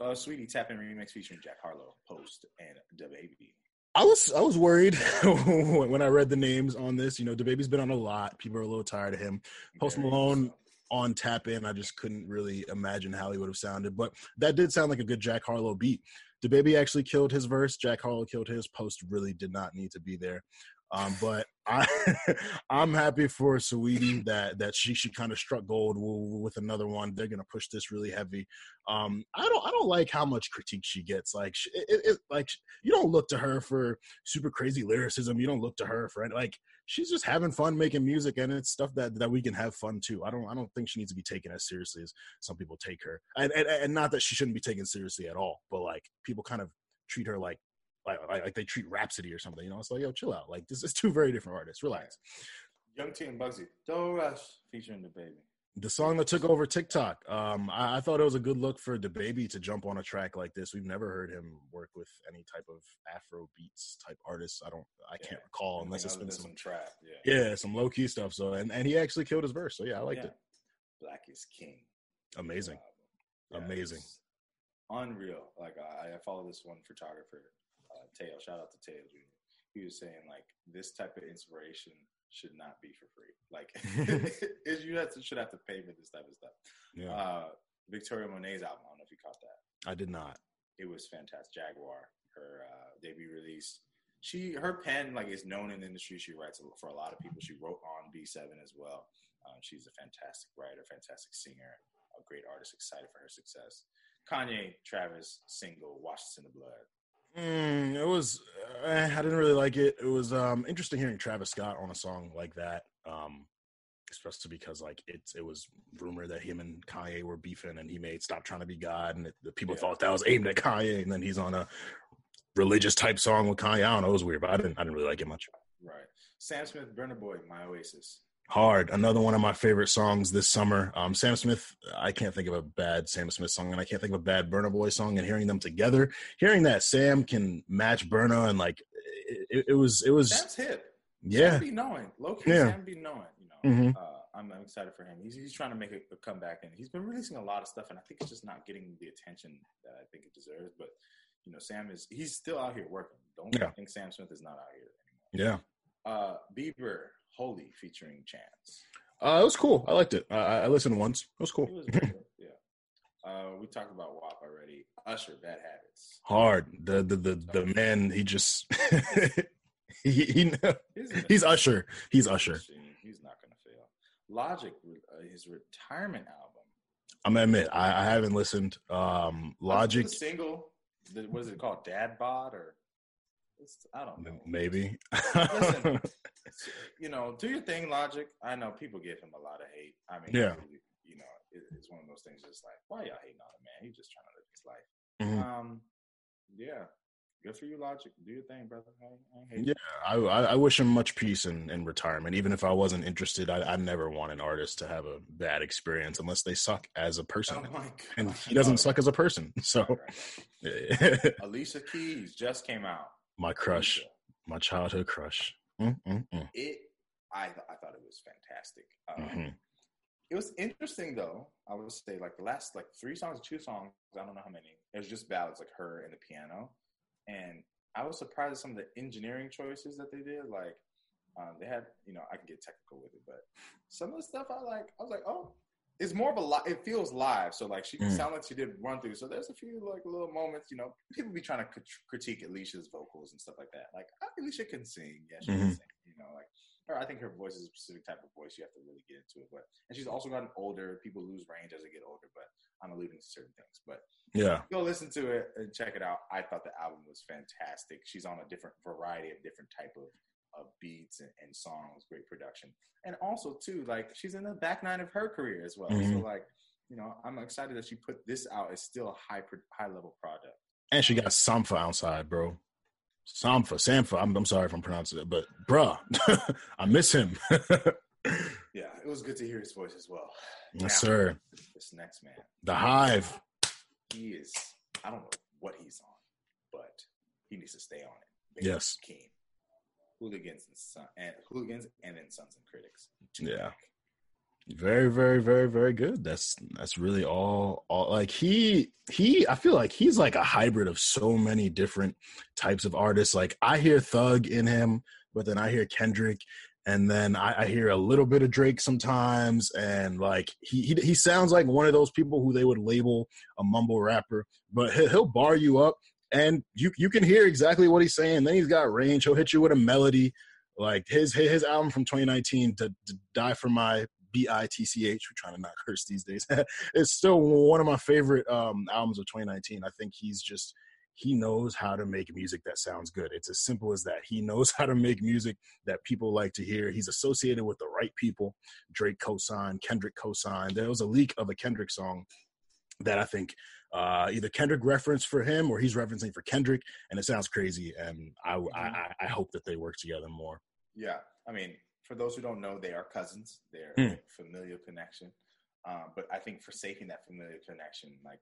Uh, Saweetie Tapping remix featuring Jack Harlow, Post, and DaBaby. I was I was worried when I read the names on this. You know, DaBaby's been on a lot. People are a little tired of him. Post Malone on tap in, I just couldn't really imagine how he would have sounded. But that did sound like a good Jack Harlow beat. DaBaby actually killed his verse. Jack Harlow killed his. Post really did not need to be there. Um, but I, I'm happy for Saweetie that that she she kind of struck gold with another one. They're gonna push this really heavy. Um, I don't I don't like how much critique she gets. Like it, it, like you don't look to her for super crazy lyricism. You don't look to her for like she's just having fun making music and it's stuff that that we can have fun too. I don't I don't think she needs to be taken as seriously as some people take her. And and, and not that she shouldn't be taken seriously at all, but like people kind of treat her like like, like, they treat Rapsody or something. You know, it's like yo, chill out. Like this is two very different artists. Relax. Young T and Bugsey, Don't Rush featuring DaBaby. The song that took over TikTok. Um, I, I, thought it was a good look for DaBaby to jump on a track like this. We've never heard him work with any type of Afro beats type artists. I don't, I can't recall unless it's been some, some trap. Yeah. yeah, some low key stuff. So and and he actually killed his verse. So yeah, I liked yeah. it. Black is King. Amazing, yeah, amazing, unreal. Like I, I follow this one photographer Teo. Shout out to Teo Jr. he was saying like this type of inspiration should not be for free. Like you have to, should have to pay for this type of stuff. Yeah. Uh, Victoria Monet's album. I don't know if you caught that. I did not. It was fantastic. Jaguar, her uh, debut release. She her pen like is known in the industry. She writes for a lot of people. She wrote on B7 as well. Um, she's a fantastic writer, fantastic singer, a great artist. Excited for her success. Kanye Travis single "Wash Us in the Blood." Mm, it was. Uh, I didn't really like it. It was um, interesting hearing Travis Scott on a song like that, um, especially because like it's it was rumored that him and Kanye were beefing, and he made "Stop Trying to Be God," and it, the people yeah. thought that was aimed at Kanye, and then he's on a religious type song with Kanye. I don't know. It was weird, but I didn't. I didn't really like it much. Right. Sam Smith, Burna Boy, My Oasis. Hard, another one of my favorite songs this summer. Um, Sam Smith, I can't think of a bad Sam Smith song, and I can't think of a bad Burna Boy song. And hearing them together, hearing that Sam can match Burna, and like it, it was, it was. Sam's hip. Yeah, Sam be knowing. Low key, yeah. Sam be knowing. You know, mm-hmm. uh, I'm, I'm, excited for him. He's, he's trying to make a, a, comeback, and he's been releasing a lot of stuff, and I think it's just not getting the attention that I think it deserves. But you know, Sam is he's still out here working. Don't yeah. think Sam Smith is not out here anymore. Yeah. Uh, Bieber Holy featuring Chance. Uh, it was cool. I liked it. I, I listened once. It was cool. It was yeah. Uh, we talked about WAP already. Usher, Bad Habits. Hard. The the the, the man. He just he, he he's Usher. He's Usher. He's not gonna fail. Logic, uh, his retirement album. I'm gonna admit I, I haven't listened. Um, Logic single. What is it called? Dad bod or? I don't know. Maybe. Listen, you know, do your thing, Logic. I know people give him a lot of hate. I mean, yeah, you know, it's one of those things. Just like, why y'all hating on him, man? He's just trying to live his life. Mm-hmm. Um, yeah, good for you, Logic. Do your thing, brother. I, I yeah, I, I wish him much peace in, in retirement. Even if I wasn't interested, I, I never want an artist to have a bad experience unless they suck as a person. Oh and he doesn't suck as a person. So, right, right. Alicia Keys just came out. My crush, my childhood crush. Mm-mm-mm. It, I, I thought it was fantastic. Um, mm-hmm. It was interesting though. I would say like the last like three songs, two songs. I don't know how many. It was just ballads like her and the piano, and I was surprised at some of the engineering choices that they did. Like um, they had, you know, I can get technical with it, but some of the stuff I like, I was like, oh, it's more of a li- it feels live. So like she mm. sound like she did run through. So there's a few like little moments you know people be trying to critique alicia's vocals and stuff like that. Like alicia can sing. Yeah she mm-hmm. can sing you know like her, i think her voice is a specific type of voice you have to really get into it. But and she's also gotten older. People lose range as they get older but i'm alluding to certain things. But yeah. go listen to it and check it out. I thought the album was fantastic. She's on a different variety of different type of of beats and, and, songs, great production, and also too like she's in the back nine of her career as well. Mm-hmm. So like you know, I'm excited that she put this out It's still a high high level product. And she got Sampha outside, bro. Sampha, Sampha. I'm, I'm sorry if I'm pronouncing it, but bruh, I miss him. yeah, it was good to hear his voice as well. Yes, now, sir. This next man, the Hive. He is. I don't know what he's on, but he needs to stay on it. Baby yes. King hooligans and son, and hooligans and then sons and critics. Yeah. Very, very, very, very good. That's that's really all all like he he I feel like he's like a hybrid of so many different types of artists. Like I hear Thug in him, but then I hear Kendrick and then I, I, hear a little bit of Drake sometimes, and like he, he, he sounds like one of those people who they would label a mumble rapper, but he'll, he'll bar you up and you you can hear exactly what he's saying. Then he's got range. He'll hit you with a melody, like his his album from 2019, to, to die for my B I T C H. We're trying to not curse these days. it's still one of my favorite um, albums of 2019. I think he's just he knows how to make music that sounds good. It's as simple as that. He knows how to make music that people like to hear. He's associated with the right people. Drake co-signed, Kendrick co-signed. There was a leak of a Kendrick song that I think uh, either Kendrick reference for him or he's referencing for Kendrick, and it sounds crazy. And I, mm-hmm. I, I hope that they work together more. Yeah, I mean, for those who don't know, they are cousins. They're mm. familial connection. Um, but I think forsaking that familiar connection, like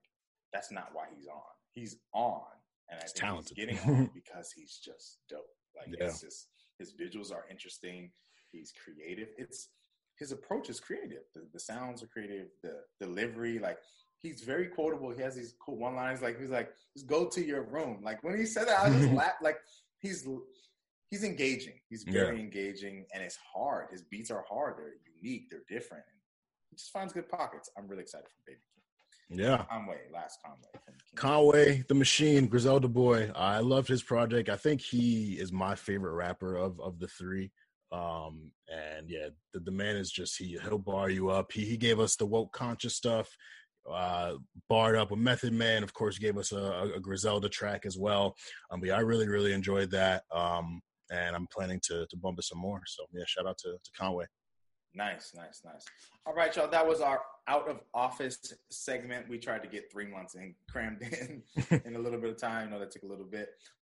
that's not why he's on. He's on, and I he's think talented. he's getting on because he's just dope. Like yeah. it's just his visuals are interesting. He's creative. It's his approach is creative. The, the sounds are creative. The delivery, like he's very quotable. He has these cool one liners. Like he's like, just go to your room. Like when he said that, I just laughed. Like he's he's engaging. He's very yeah. engaging, and it's hard. His beats are hard. They're unique. They're different. He just finds good pockets. I'm really excited for Baby Keem. Yeah, Conway, last Conway. Conway, the Machine, Griselda Boy. I loved his project. I think he is my favorite rapper of of the three. Um, and yeah, the, the man is just he he'll bar you up. He he gave us the woke conscious stuff uh, barred up with Method Man. Of course, gave us a, a Griselda track as well. Um, but yeah, I really, really enjoyed that. Um, and I'm planning to to bump it some more. So yeah, shout out to, to Conway. Nice, nice, nice. All right, y'all. That was our out of office segment. We tried to get three months in crammed in in a little bit of time. I know that took a little bit,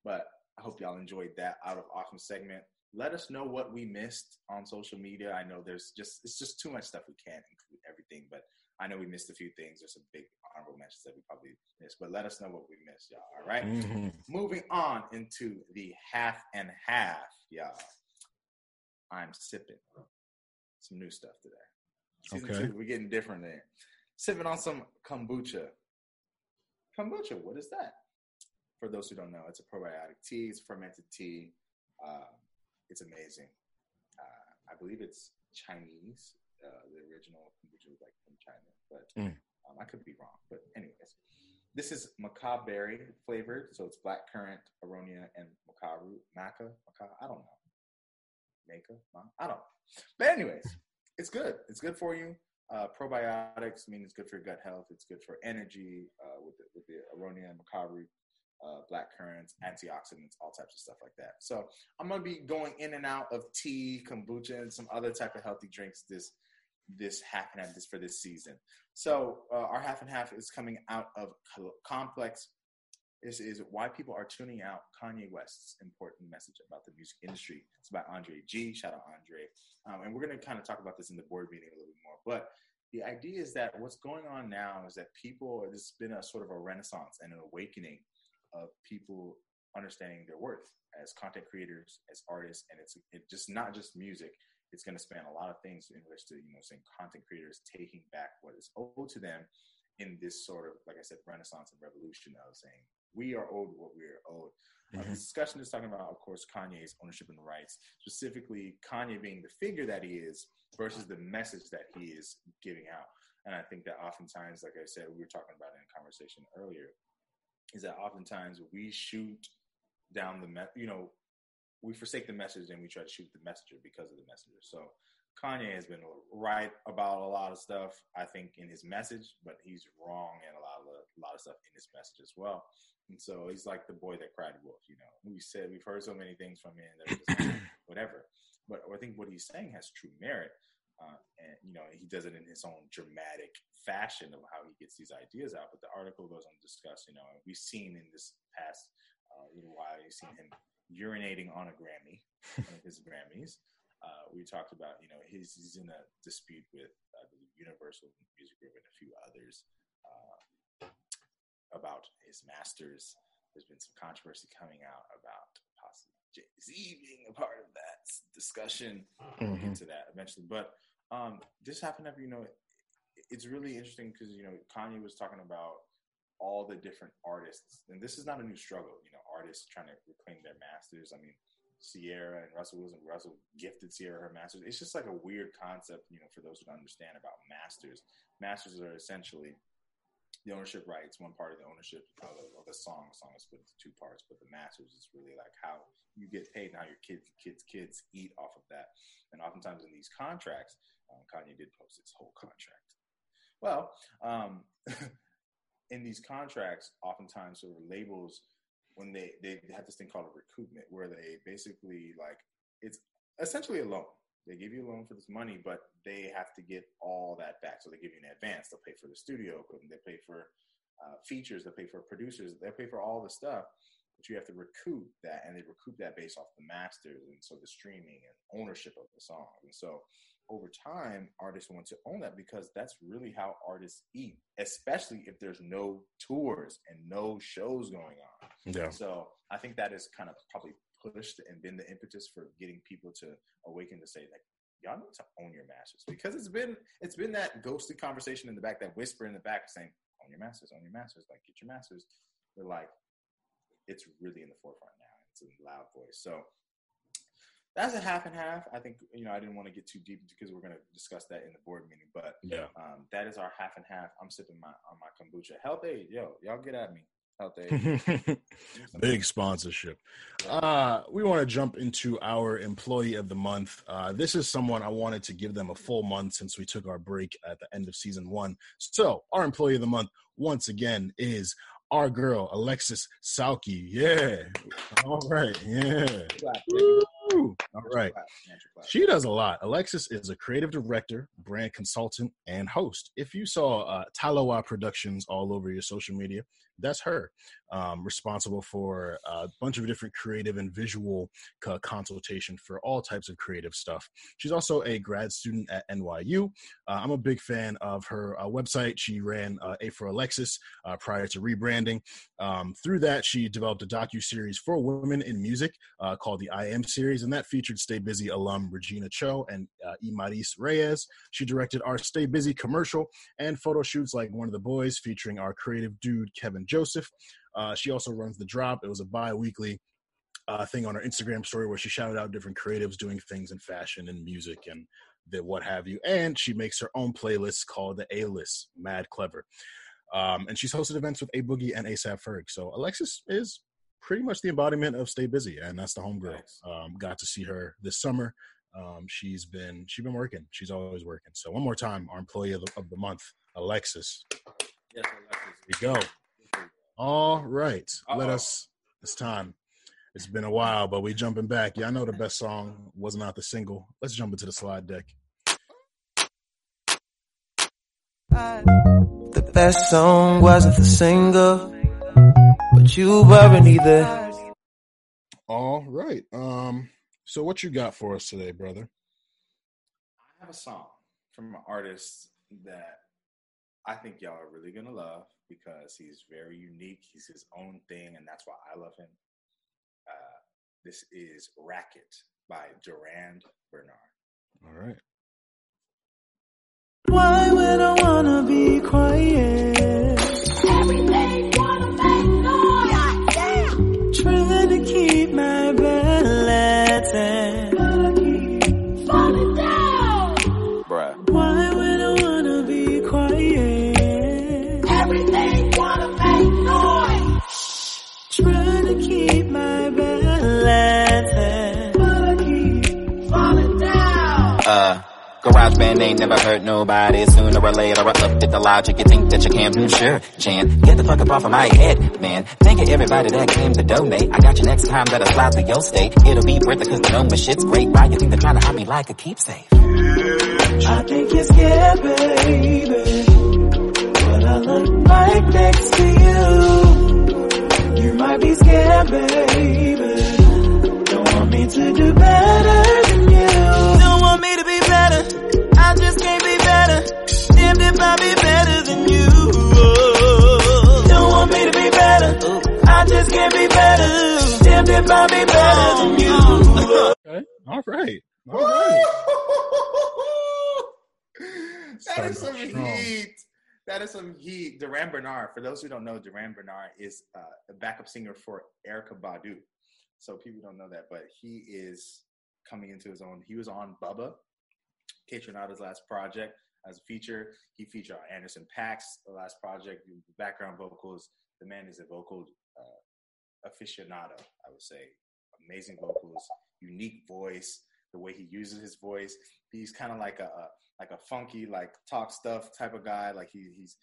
but I hope y'all enjoyed that out of office segment. Let us know what we missed on social media. I know there's just it's just too much stuff we can't include everything, but I know we missed a few things. There's some big honorable mentions that we probably missed, but let us know what we missed, y'all. All right? mm-hmm. Moving on into the half and half, y'all. I'm sipping some new stuff today. Season okay. two, we're getting different there. Sipping on some kombucha. Kombucha, what is that? For those who don't know, it's a probiotic tea. It's fermented tea. Uh, it's amazing. Uh, I believe it's Chinese uh, the original kombucha was like from China, but mm. um, I could be wrong. But anyways, this is maca berry flavored, so it's black currant, aronia, and maca root. Maca, maca, I don't know. Maca, I don't know. But anyways, it's good. It's good for you. Uh, probiotics I mean it's good for your gut health. It's good for energy uh, with the, with the aronia and maca root uh, black currants, antioxidants, all types of stuff like that. So I'm gonna be going in and out of tea, kombucha, and some other type of healthy drinks this this half and half this for this season. So uh, our half and half is coming out of Complex. This is why people are tuning out Kanye West's important message about the music industry. It's about Andre Gee. Shout out Andre. Um, and we're going to kind of talk about this in the board meeting a little bit more. But the idea is that what's going on now is that people, there's been a sort of a renaissance and an awakening of people understanding their worth as content creators, as artists, and it's it just not just music it's going to span a lot of things in which to you know saying content creators taking back what is owed to them in this sort of like i said renaissance and revolution of saying we are owed what we are owed mm-hmm. uh, the discussion is talking about of course kanye's ownership and rights specifically kanye being the figure that he is versus the message that he is giving out and i think that oftentimes like i said we were talking about in a conversation earlier is that oftentimes we shoot down the you know we forsake the message and we try to shoot the messenger because of the messenger. So Kanye has been right about a lot of stuff, I think, in his message, but he's wrong in a lot of a lot of stuff in his message as well. And so he's like the boy that cried wolf. You know, we said we've heard so many things from him that like, whatever. But I think what he's saying has true merit, uh, and you know he does it in his own dramatic fashion of how he gets these ideas out. But the article goes on to discuss, you know, we've seen in this past uh, little while, you've seen him urinating on a Grammy, one of his Grammys. Uh, we talked about, you know, he's, he's in a dispute with uh, the Universal Music Group and a few others uh, about his masters. There's been some controversy coming out about possibly Jay Z being a part of that discussion. Mm-hmm. We'll get to that eventually, but um, this happened to, you know, it's really interesting because you know Kanye was talking about all the different artists, and this is not a new struggle. You know, artists trying to reclaim their masters. I mean, Ciara and Russell Wilson. Russell gifted Ciara her masters. It's just like a weird concept, you know, for those who don't understand about masters. Masters are essentially the ownership rights. One part of the ownership of, of the song. The song is split into two parts, but the masters is really like how you get paid and how your kids, kids, kids eat off of that. And oftentimes in these contracts, um, Kanye did post his whole contract. Well, um, in these contracts, oftentimes sort of labels when they they have this thing called a recoupment, where they basically like it's essentially a loan. They give you a loan for this money, but they have to get all that back. So they give you an advance. They'll pay for the studio equipment. They pay for uh, features. They pay for producers. They pay for all the stuff. But you have to recoup that, and they recoup that based off the masters and so the streaming and ownership of the song. And so over time, artists want to own that because that's really how artists eat, especially if there's no tours and no shows going on. Yeah. So I think that is kind of probably pushed and been the impetus for getting people to awaken to say like, y'all need to own your masters because it's been it's been that ghostly conversation in the back, that whisper in the back saying, own your masters, own your masters, like get your masters. They're like, it's really in the forefront now. It's a loud voice. So that's a half and half. I think you know I didn't want to get too deep because we're going to discuss that in the board meeting, but yeah, um, that is our half and half. I'm sipping my on my kombucha. Health-Ade, yo, y'all get at me. Health-Ade, big sponsorship. Uh, we want to jump into our employee of the month. Uh, this is someone I wanted to give them a full month since we took our break at the end of season one. So, our employee of the month, once again, is our girl, Alexis Salki. Yeah. All right. Yeah. All right. She does a lot. Alexis is a creative director, brand consultant, and host. If you saw uh, Talawa Productions all over your social media, that's her. Um, responsible for a bunch of different creative and visual consultation for all types of creative stuff. She's also a grad student at NYU. Uh, I'm a big fan of her uh, website. She ran uh, A for Alexis uh, prior to rebranding. Um, through that, she developed a docu series for women in music uh, called the I Am series, and that featured Stay Busy alum Regina Cho and uh, Imaris Reyes. She directed our Stay Busy commercial and photo shoots like One of the Boys, featuring our creative dude Kevin Joseph. Uh, she also runs the drop. It was a bi-weekly uh, thing on her Instagram story where she shouted out different creatives doing things in fashion and music and the what have you. And she makes her own playlist called the A List. Mad clever. Um, and she's hosted events with A Boogie and ASAP Ferg. So Alexis is pretty much the embodiment of stay busy, and that's the homegirl. Nice. Um, got to see her this summer. Um, she's been she's been working. She's always working. So one more time, our employee of the, of the month, Alexis. Yes, Alexis. Here we go. All right. Uh-oh. Let us. It's time. It's been a while, but we jumping back. Yeah, I know the best song was not the single. Let's jump into the slide deck. The best song wasn't the single, but you weren't either. All right. Um. So, what you got for us today, brother? I have a song from an artist that I think y'all are really gonna love because he's very unique. He's his own thing, and that's why I love him. Uh, this is Racket by Durand Bernarr. All right. Why would I wanna be quiet? Garage ain't never hurt nobody. Sooner or later, I looked at the logic. You think that you can? Mm, sure, Chan. Get the fuck up off of my head, man. Thank you everybody that came to donate. I got you next time that I slide to your state. It'll be worth it cause the know my shit's great. Why you think they're trying to hide me like a keepsake? I think you're scared, baby. But I look right next to you. You might be scared, baby. Don't want me to do better than you. Don't want me to be better. Damned if I be better than you. Oh. Don't want me to be better. I just can't be better. Damned if I be better than you. Okay. All right. All right. that is some strong. heat. That is some heat. Durand Bernarr, for those who don't know, Durand Bernarr is uh, a backup singer for Erykah Badu. So people don't know that, but he is coming into his own. He was on Bubba, Kaytranada's last project as a feature. He featured on Anderson .Paak's the last project, background vocals. The man is a vocal uh, aficionado, I would say. Amazing vocals, unique voice. The way he uses his voice, he's kind of like a, a like a funky, like talk stuff type of guy. Like he, he's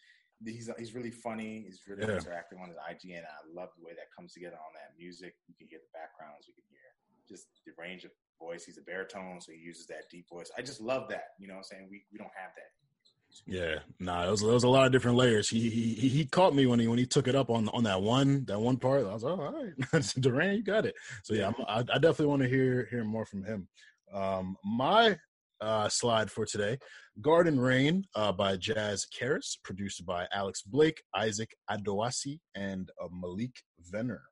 he's he's really funny. He's really yeah. interacting on his IG, and I love the way that comes together on that music. You can hear the backgrounds. You can hear just the range of voice. He's a baritone, so he uses that deep voice. I just love that. You know what I'm saying? We we don't have that. Yeah, nah, it was, it was a lot of different layers. He, he he caught me when he when he took it up on on that one that one part. I was like, oh, all right, Durand, you got it. So yeah, I, I definitely want to hear hear more from him. Um, my uh, slide for today, Garden Rain uh, by Jaz Karis, produced by Alex Blake, Isaac Adowasi, and uh, Malik Venner.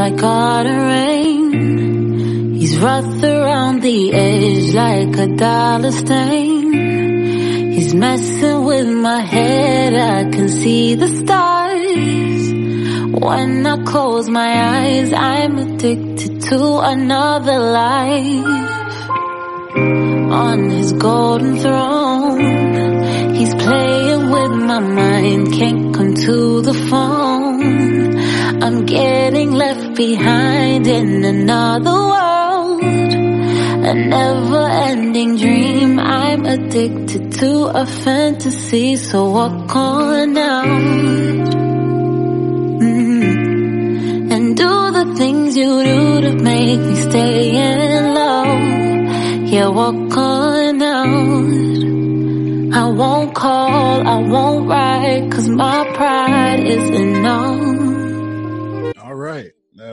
Like garden rain. He's rough around the edge like a dollar stain. He's messing with my head, I can see the stars. When I close my eyes, I'm addicted to another life. On his golden throne, he's playing with my mind, can't come to the phone. I'm getting left behind in another world. A never ending dream. I'm addicted to a fantasy, so walk on out. And do the things you do to make me stay in love. Yeah, walk on out. I won't call, I won't write, cause my pride is enough.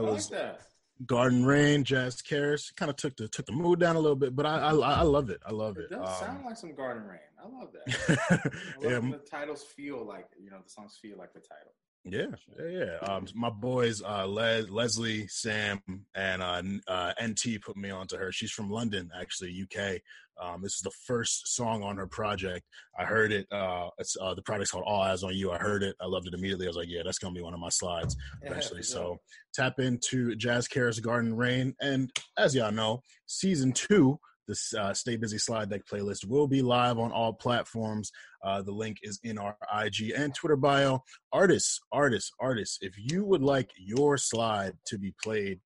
That I like was that. Garden Rain, Jaz Karis. Kind of took the took the mood down a little bit, but I I, I love it. I love It it. does Um, sound like some Garden Rain. I love that. I love yeah, the titles feel like you know the songs feel like the title. Yeah, yeah, yeah. Um, my boys, uh, Les, Leslie, Sam, and uh, uh, NT put me onto her. She's from London, actually, UK. Um, this is the first song on her project. I heard it. Uh, it's uh, the project's called All Eyes on You. I heard it. I loved it immediately. I was like, yeah, that's gonna be one of my slides eventually. So tap into Jaz Karis Garden Rain, and as y'all know, season two. This uh, Stay Busy Slide Deck playlist will be live on all platforms. Uh, the link is in our IG and Twitter bio artists, artists, artists, if you would like your slide to be played,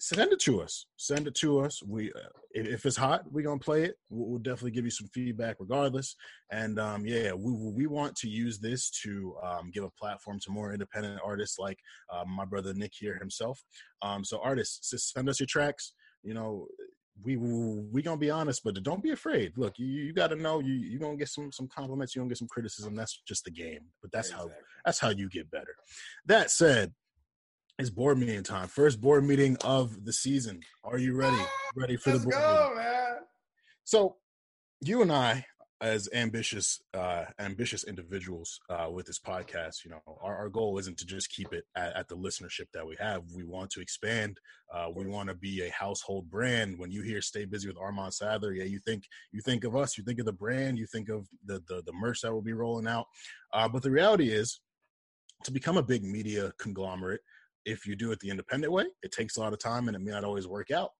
send it to us. Send it to us. We, uh, if, it's hot, we're gonna play it. We'll, we'll definitely give you some feedback, regardless. And um, yeah, we we want to use this to um, give a platform to more independent artists like uh, my brother Nick here himself. Um, so artists, send us your tracks. You know, we we gonna be honest, but don't be afraid. Look, you you got to know you you gonna get some some compliments. You gonna get some criticism. That's just the game. But that's how that's how you get better. That said, it's board meeting time. First board meeting of the season. Are you ready? Ready for Let's the board go, meeting? man. So, you and I, as ambitious, uh, ambitious individuals uh, with this podcast, you know, our, our goal isn't to just keep it at, at the listenership that we have. We want to expand. Uh, we want to be a household brand. When you hear "Stay Busy with Armand Sadler," yeah, you think you think of us. You think of the brand. You think of the the, the merch that will be rolling out. Uh, but the reality is, to become a big media conglomerate, if you do it the independent way, it takes a lot of time and it may not always work out.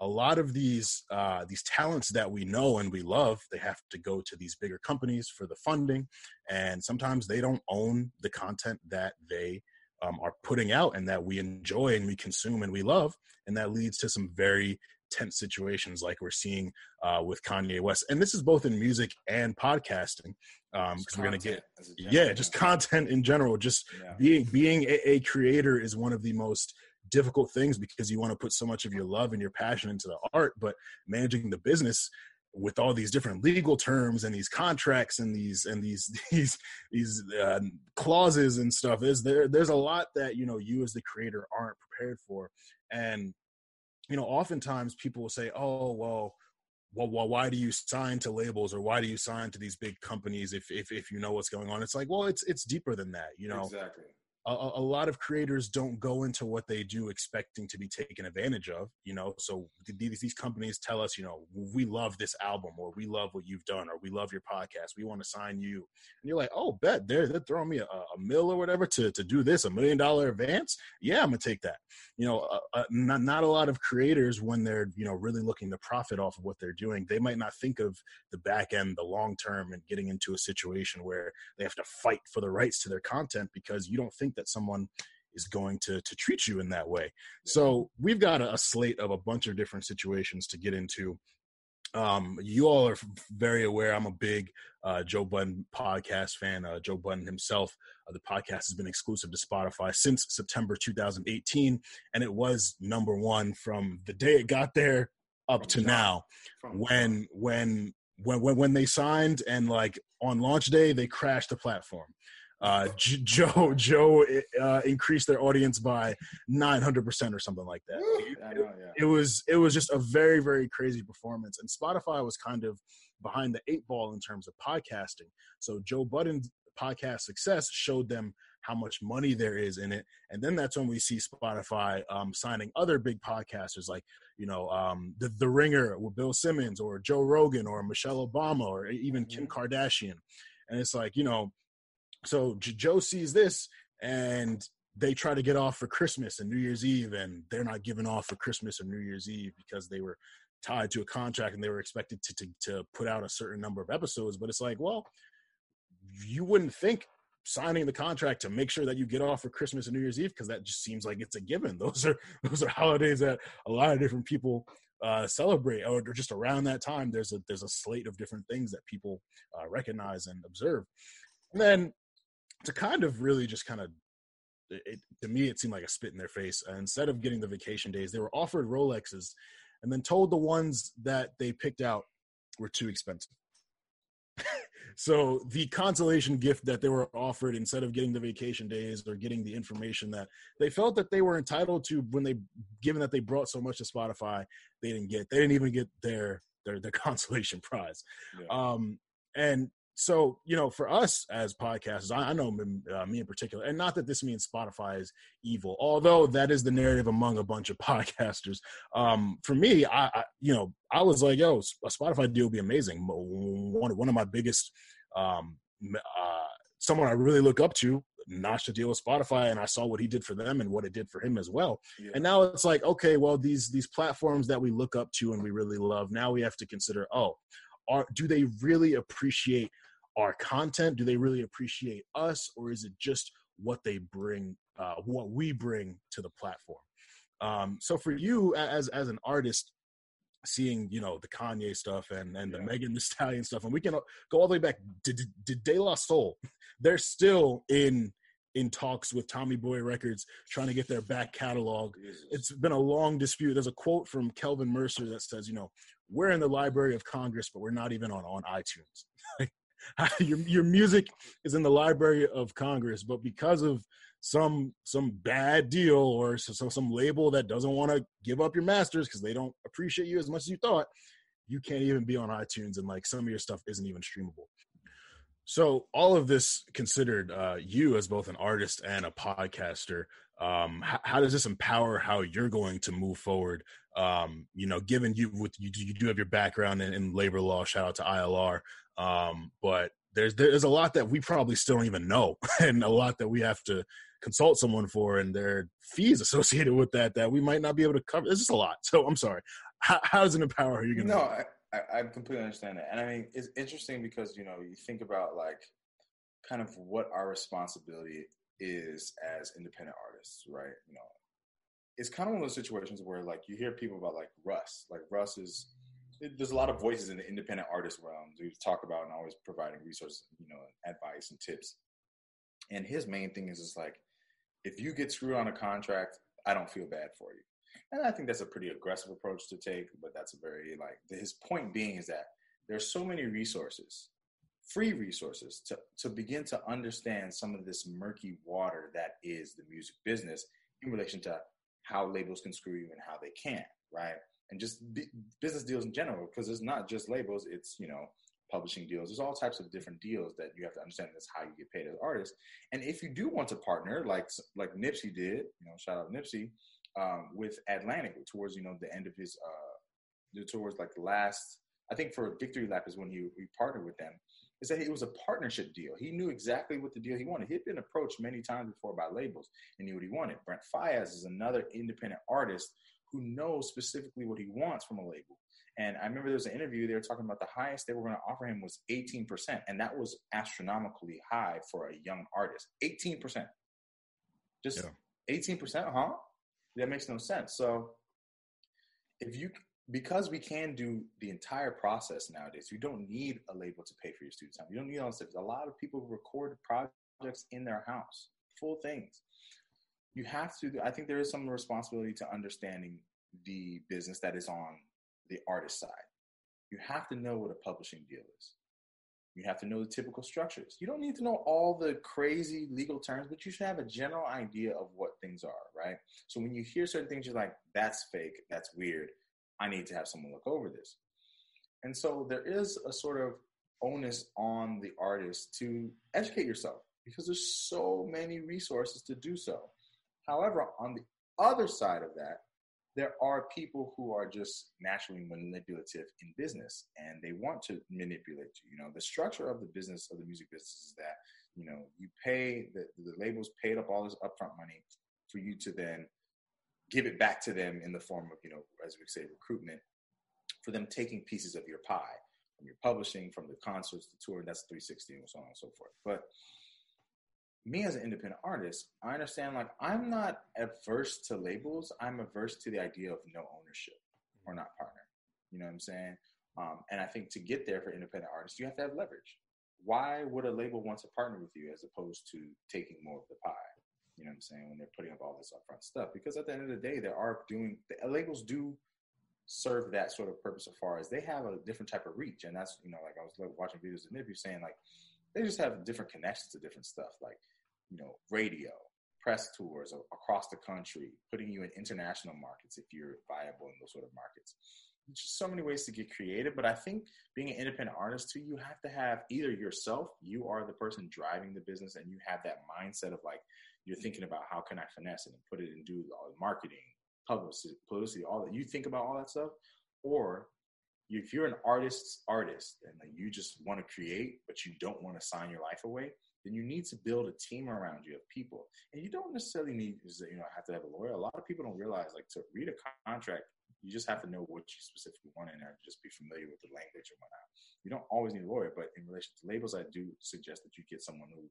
A lot of these uh, these talents that we know and we love, they have to go to these bigger companies for the funding, and sometimes they don't own the content that they um, are putting out and that we enjoy and we consume and we love, and that leads to some very tense situations like we're seeing uh, with Kanye West. And this is both in music and podcasting because Just we're get content as a yeah, just content in general. Just Yeah. being being a, a creator is one of the most difficult things because you want to put so much of your love and your passion into the art, but managing the business with all these different legal terms and these contracts and these and these these these uh, clauses and stuff is there there's a lot that you know you as the creator aren't prepared for and you know oftentimes people will say oh well well, well, why do you sign to labels or why do you sign to these big companies if, if if you know what's going on? It's like, well, it's it's deeper than that. You know, exactly. A, a lot of creators don't go into what they do expecting to be taken advantage of. You know, so these these companies tell us, you know, we love this album or we love what you've done or we love your podcast. We want to sign you, and you're like, oh, bet they're they're throwing me a, a mill or whatever to to do this, a million dollar advance. Yeah, I'm gonna take that you know, uh, uh, not not a lot of creators when they're you know really looking to profit off of what they're doing, they might not think of the back end, the long term, and getting into a situation where they have to fight for the rights to their content because you don't think that someone is going to to treat you in that way. So we've got a, a slate of a bunch of different situations to get into. Um, you all are very aware. I'm a big uh, Joe Budden podcast fan. Uh, Joe Budden himself. Uh, the podcast has been exclusive to Spotify since September 2018, and it was number one from the day it got there up From to jump. now. From When when when when when they signed and like on launch day they crashed the platform. Uh, J- Joe Joe uh, increased their audience by 900 percent or something like that. Woo! I know, yeah. It was it was just a very very crazy performance, and Spotify was kind of behind the eight ball in terms of podcasting. So Joe Budden's podcast success showed them how much money there is in it. And then that's when we see Spotify um, signing other big podcasters like, you know, um, the, the Ringer with Bill Simmons or Joe Rogan or Michelle Obama or even Kim Mm-hmm. Kardashian. And it's like, you know, so Joe sees this and they try to get off for Christmas and New Year's Eve, and they're not giving off for Christmas or New Year's Eve because they were tied to a contract and they were expected to, to, to put out a certain number of episodes. But it's like, well, you wouldn't think signing the contract to make sure that you get off for Christmas and New Year's Eve because that just seems like it's a given. Those are those are holidays that a lot of different people uh, celebrate, or just around that time. There's a there's a slate of different things that people uh, recognize and observe, and then to kind of really just kind of it, to me it seemed like a spit in their face. Uh, instead of getting the vacation days, they were offered Rolexes, and then told the ones that they picked out were too expensive. so the consolation gift that they were offered instead of getting the vacation days or getting the information that they felt that they were entitled to when they given that they brought so much to spotify they didn't get they didn't even get their their, their consolation prize Yeah. um and so you know for us as podcasters i, I know me, uh, me in particular and not that this means spotify is evil although that is the narrative among a bunch of podcasters. Um for me i, I you know i was like yo a spotify deal would be amazing. One, one of my biggest um uh someone i really look up to notched a deal with spotify and i saw what he did for them and what it did for him as well. Yeah. and now it's like okay well these these platforms that we look up to and we really love now we have to consider oh are do they really appreciate our content? Do they really appreciate us or is it just what they bring uh, what we bring to the platform? Um, so for you as as an artist seeing you know the kanye stuff and and the Megan Thee Stallion stuff and we can go all the way back to, to, to de la soul they're still in in talks with tommy boy records trying to get their back catalog. It's been a long dispute. There's a quote from Kelvin Mercer that says, you know, we're in the Library of Congress, but we're not even on on iTunes. your your music is in the Library of Congress, but because of some some bad deal or so, so some label that doesn't want to give up your masters because they don't appreciate you as much as you thought, you can't even be on iTunes, and like some of your stuff isn't even streamable. So all of this considered, uh, you as both an artist and a podcaster, um, how, how does this empower how you're going to move forward? Um, you know, given you with you, you do have your background in, in labor law. Shout out to ILR, um, but there's there's a lot that we probably still don't even know, and a lot that we have to consult someone for, and there are fees associated with that that we might not be able to cover. It's just a lot. So I'm sorry. How, how does it empower how you're going to? No, I, I, I completely understand that, and I mean it's interesting because you know you think about like kind of what our responsibility is as independent artists, right? You know, it's kind of one of those situations where like you hear people about like Russ, like Russ is. There's a lot of voices in the independent artist realm we talk about and always providing resources, you know, advice and tips. And his main thing is just like, if you get screwed on a contract, I don't feel bad for you. And I think that's a pretty aggressive approach to take, but that's a very like his point being is that there's so many resources, free resources to to begin to understand some of this murky water that is the music business in relation to how labels can screw you and how they can't, right? And just b- business deals in general, because it's not just labels; it's you know publishing deals. There's all types of different deals that you have to understand. That's how you get paid as artists. And if you do want to partner, like like Nipsey did, you know, shout out Nipsey, um, with Atlantic towards you know the end of his uh, towards like the last. I think for Victory Lap is when he, he partnered with them. Is that it was a partnership deal. He knew exactly what the deal he wanted. He'd been approached many times before by labels and knew what he wanted. Brent Faiyaz is another independent artist who knows specifically what he wants from a label. And I remember there was an interview they were talking about the highest they were going to offer him was 18%. And that was astronomically high for a young artist. 18%. Just Yeah. 18%, huh? That makes no sense. So if you because we can do the entire process nowadays, you don't need a label to pay for your studio time. You don't need all this stuff. A lot of people record projects in their house, full things. You have to. I think there is some responsibility to understanding the business that is on the artist side. You have to know what a publishing deal is. You have to know the typical structures. You don't need to know all the crazy legal terms, but you should have a general idea of what things are, right? So when you hear certain things, you're like, that's fake, that's weird. I need to have someone look over this. And so there is a sort of onus on the artist to educate yourself. because there's so many resources to do so. However, on the other side of that, there are people who are just naturally manipulative in business and they want to manipulate you. You know, the structure of the business of the music business is that, you know, you pay the, the labels paid up all this upfront money for you to then give it back to them in the form of, you know, as we say, recoupment, for them taking pieces of your pie from your publishing, from the concerts, the tour, that's 360 and so on and so forth. But me as an independent artist, I understand like I'm not averse to labels. I'm averse to the idea of no ownership or not partner. You know what I'm saying? Um, and I think to get there for independent artists, you have to have leverage. Why would a label want to partner with you as opposed to taking more of the pie? You know what I'm saying? When they're putting up all this upfront stuff, because at the end of the day, there are doing the labels do serve that sort of purpose as far as they have a different type of reach, and that's you know like I was watching videos of Nip, saying like they just have different connections to different stuff. Like you know, radio, press tours across the country, putting you in international markets if you're viable in those sort of markets. There's just so many ways to get creative, but I think being an independent artist too, you have to have either yourself, you are the person driving the business, and you have that mindset of like you're thinking about how can I finesse it and put it and do all the marketing, publicity, publicity, all that. You think about all that stuff, or if you're an artist's artist and you just want to create, but you don't want to sign your life away, then you need to build a team around you of people. And you don't necessarily need, you know, have to have a lawyer. A lot of people don't realize, like, to read a contract, you just have to know what you specifically want in there, just be familiar with the language and whatnot. You don't always need a lawyer, but in relation to labels, I do suggest that you get someone who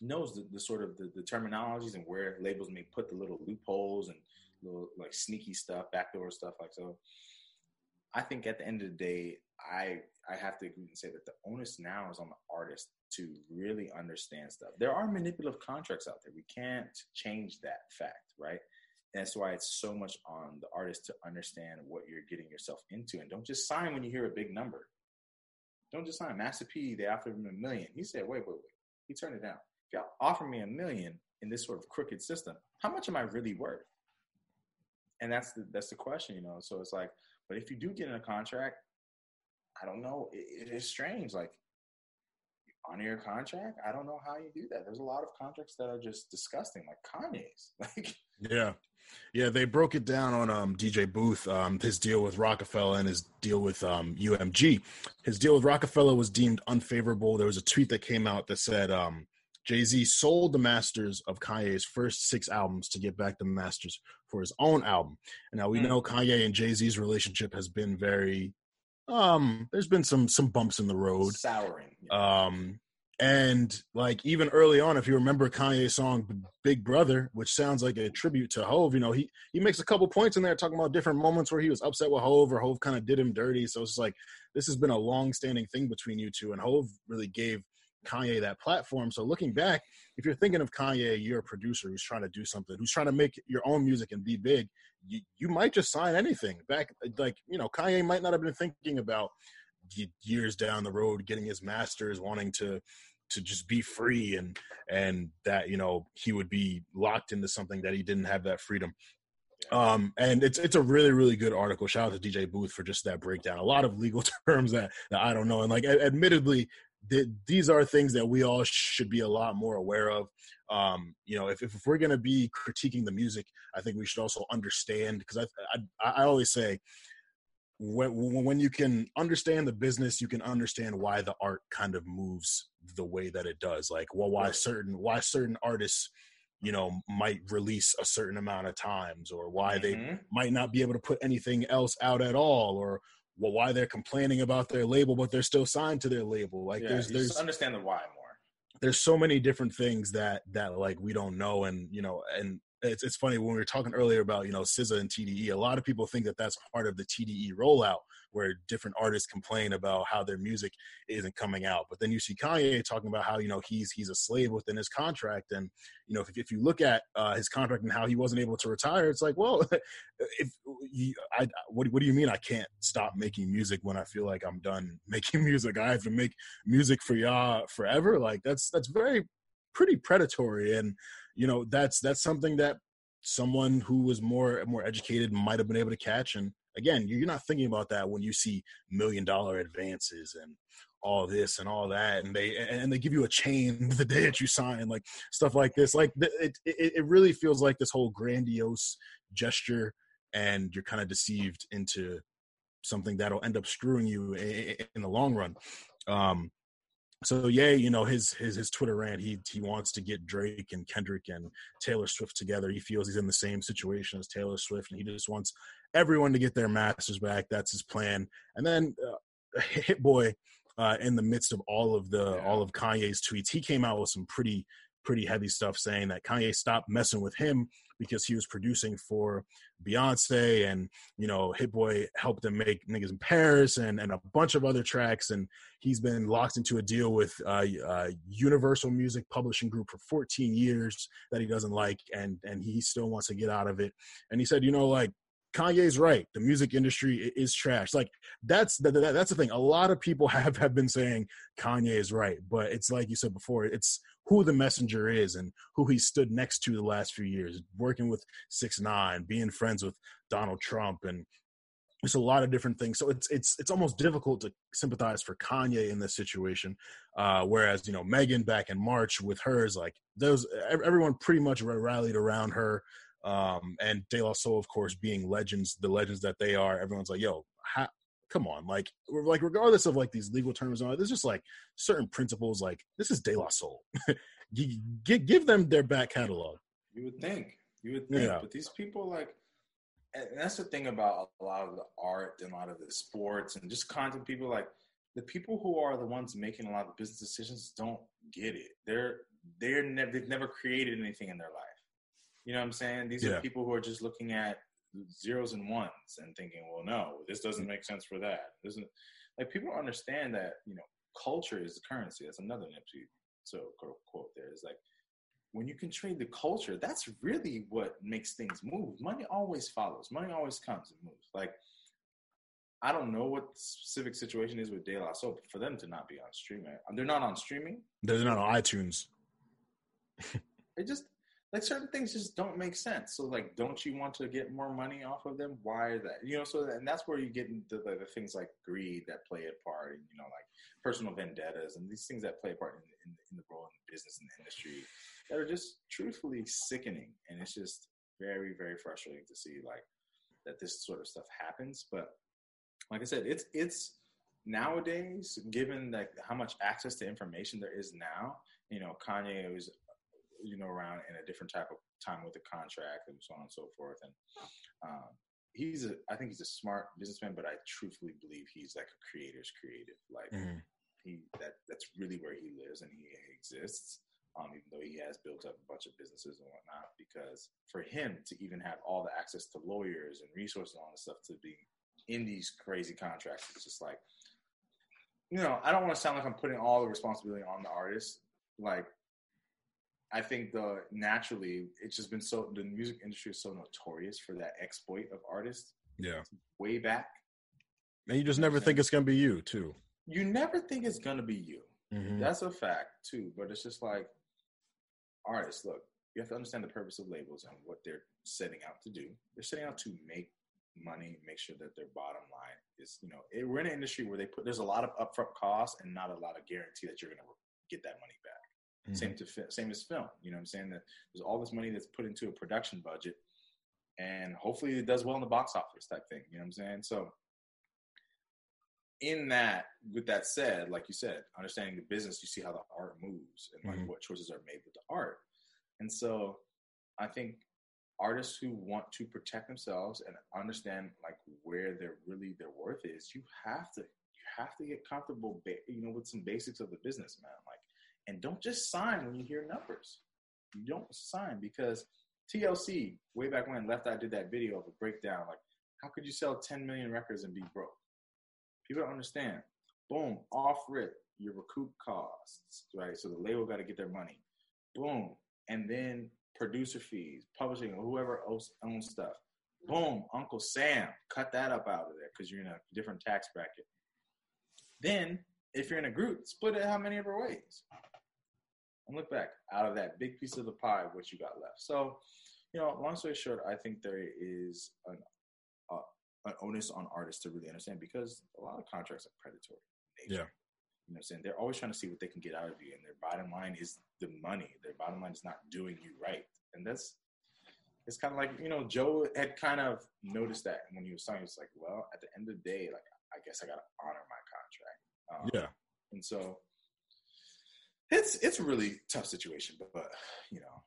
knows the, the sort of the, the, terminologies and where labels may put the little loopholes and little like sneaky stuff, backdoor stuff like so. I think at the end of the day, I I have to agree and say that the onus now is on the artist to really understand stuff. There are manipulative contracts out there. We can't change that fact, right? That's why it's so much on the artist to understand what you're getting yourself into. And don't just sign when you hear a big number. Don't just sign. Master P, they offered him a million. He said, wait, wait, wait. He turned it down. If y'all offer me a million in this sort of crooked system, how much am I really worth? And that's the that's the question, you know. So it's like, but if you do get in a contract, I don't know. it, it is strange. Like on your contract. I don't know how you do that. There's a lot of contracts that are just disgusting, like Kanye's. Like yeah, yeah. They broke it down on um, DJ Booth. Um, his deal with Roc-A-Fella and his deal with um, UMG. His deal with Roc-A-Fella was deemed unfavorable. There was a tweet that came out that said um, Jay Z sold the masters of Kanye's first six albums to get back the masters for his own album. And now we mm. know Kanye and Jay Z's relationship has been very um there's been some some bumps in the road souring um and like even early on if you remember kanye's song big brother which sounds like a tribute to hove you know he he makes a couple points in there talking about different moments where he was upset with hove or hove kind of did him dirty so it's like this has been a long standing thing between you two and hove really gave Kanye that platform. So looking back, if you're thinking of Kanye, you're a producer who's trying to do something, who's trying to make your own music and be big, you, you might just sign anything. Back like, you know, Kanye might not have been thinking about years down the road getting his masters, wanting to to just be free and and that, you know, he would be locked into something that he didn't have that freedom. Um, and it's it's a really really good article. Shout out to DJ Booth for just that breakdown. A lot of legal terms that, that I don't know, and like admittedly, th- these are things that we all should be a lot more aware of. Um, you know, if, if we're going to be critiquing the music, I think we should also understand because I, I, I always say when when you can understand the business, you can understand why the art kind of moves the way that it does. Like, well, why certain why certain artists you know might release a certain amount of times or why mm-hmm. they might not be able to put anything else out at all or well, why they're complaining about their label, but they're still signed to their label. Like yeah, there's there's understand the why more. There's so many different things that that like we don't know, and you know, and it's it's funny when we were talking earlier about you know SZA and TDE. A lot of people think that that's part of the TDE rollout, where different artists complain about how their music isn't coming out. But then you see Kanye talking about how you know he's he's a slave within his contract, and you know if, if you look at uh, his contract and how he wasn't able to retire, it's like, well, if you, I what what do you mean I can't stop making music when I feel like I'm done making music? I have to make music for y'all forever. Like that's that's very pretty predatory and you know that's that's something that someone who was more more educated might have been able to catch and again, you're not thinking about that when you see million dollar advances and all this and all that, and they and they give you a chain the day that you sign, like stuff like this. Like it, it, it really feels like this whole grandiose gesture, and you're kind of deceived into something that'll end up screwing you in the long run. Um, so yeah, you know his his his Twitter rant. He he wants to get Drake and Kendrick and Taylor Swift together. He feels he's in the same situation as Taylor Swift, and he just wants everyone to get their masters back. That's his plan. And then uh, Hit Boy, uh, in the midst of all of the yeah. all of Kanye's tweets, he came out with some pretty pretty heavy stuff saying that Kanye stopped messing with him because he was producing for Beyonce and you know Hit Boy helped him make niggas in Paris and and a bunch of other tracks. And he's been locked into a deal with uh, uh, Universal Music Publishing Group for 14 years that he doesn't like and and he still wants to get out of it. And he said you know like Kanye's right. The music industry is trash. Like that's the, the, that's the thing. A lot of people have have been saying Kanye is right, but it's like you said before. It's who the messenger is and who he stood next to the last few years, working with Six Nine, being friends with Donald Trump, and it's a lot of different things. So it's it's it's almost difficult to sympathize for Kanye in this situation. Uh, whereas you know Megan back in March with hers, like those everyone pretty much rallied around her. Um, and De La Soul, of course, being legends, the legends that they are, everyone's like, yo, how, come on, like, like regardless of like these legal terms on it, there's just like certain principles. Like this is De La Soul, give, give them their back catalog. You would think, you would think, yeah. but these people like, and that's the thing about a lot of the art and a lot of the sports and just content people like the people who are the ones making a lot of business decisions don't get it. They're they're never they've never created anything in their life. You know what I'm saying? These yeah. are people who are just looking at zeros and ones and thinking, well, no, this doesn't make sense for that. Doesn't like people understand that you know culture is the currency. That's another Nipsey so quote there is like when you can trade the culture, that's really what makes things move. Money always follows. Money always comes and moves. Like I don't know what the specific situation is with De La Soul, but for them to not be on streaming, they're not on streaming. They're not on iTunes. it just like certain things just don't make sense. So like, don't you want to get more money off of them? Why that? You know, so and that's where you get into the, the things like greed that play a part, and you know, like personal vendettas and these things that play a part in, in, in the role in business and the industry that are just truthfully sickening. And it's just very, very frustrating to see like that this sort of stuff happens. But like I said, it's it's nowadays given like how much access to information there is now. You know, Kanye was you know, around in a different type of time with the contract and so on and so forth. And um, he's a, I think he's a smart businessman, but I truthfully believe he's like a creator's creative. Like mm-hmm. he, that that's really where he lives and he exists. Um, even though he has built up a bunch of businesses and whatnot, because for him to even have all the access to lawyers and resources and all this stuff to be in these crazy contracts, it's just like, you know, I don't want to sound like I'm putting all the responsibility on the artist. Like I think the naturally it's just been so the music industry is so notorious for that exploit of artists. Yeah. Way back. And you just never think it's gonna be you too. You never think it's gonna be you. Mm-hmm. That's a fact too. But it's just like artists, look, you have to understand the purpose of labels and what they're setting out to do. They're setting out to make money, make sure that their bottom line is, you know, it, we're in an industry where they put there's a lot of upfront costs and not a lot of guarantee that you're gonna get that money back. Mm-hmm. Same to same as film. You know what I'm saying? That there's all this money that's put into a production budget, and hopefully it does well in the box office type thing. You know what I'm saying? So in that, with that said, like you said, understanding the business, you see how the art moves and like mm-hmm. what choices are made with the art. And so I think artists who want to protect themselves and understand like where their really their worth is, you have to you have to get comfortable, you know, with some basics of the business, man. Like and don't just sign when you hear numbers. You don't sign because TLC, way back when Left Eye did that video of a breakdown, like, how could you sell 10 million records and be broke? People don't understand. Boom, off rip, your recoup costs, right? So the label got to get their money. Boom. And then producer fees, publishing, whoever owns, stuff. Boom, Uncle Sam, cut that up out of there because you're in a different tax bracket. Then, if you're in a group, split it how many other ways? And look back out of that big piece of the pie, what you got left. So, you know, long story short, I think there is an, a, an onus on artists to really understand because a lot of contracts are predatory. in nature. Yeah. You know what I'm saying? They're always trying to see what they can get out of you, and their bottom line is the money. Their bottom line is not doing you right. And that's it's kind of like, you know, Joe had kind of noticed that when he was signing, it's like, well, at the end of the day, like I guess I gotta honor my contract. Um, Yeah. and so it's it's a really tough situation, but, but you know,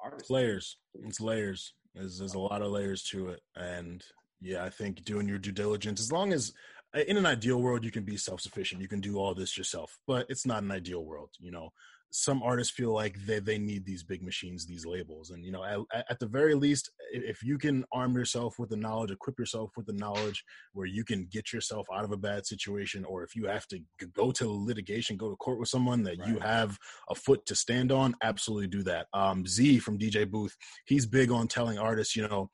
artists layers. It's layers. There's, there's a lot of layers to it, and yeah, I think doing your due diligence. As long as uh, in an ideal world, you can be self sufficient. You can do all this yourself, but it's not an ideal world. You know, some artists feel like they they need these big machines, these labels, and you know, at, at the very least, if you can arm yourself with the knowledge, equip yourself with the knowledge, where you can get yourself out of a bad situation, or if you have to go to litigation, go to court with someone that you have a foot to stand on, absolutely do that. Um, Z from DJ Booth, he's big on telling artists, you know,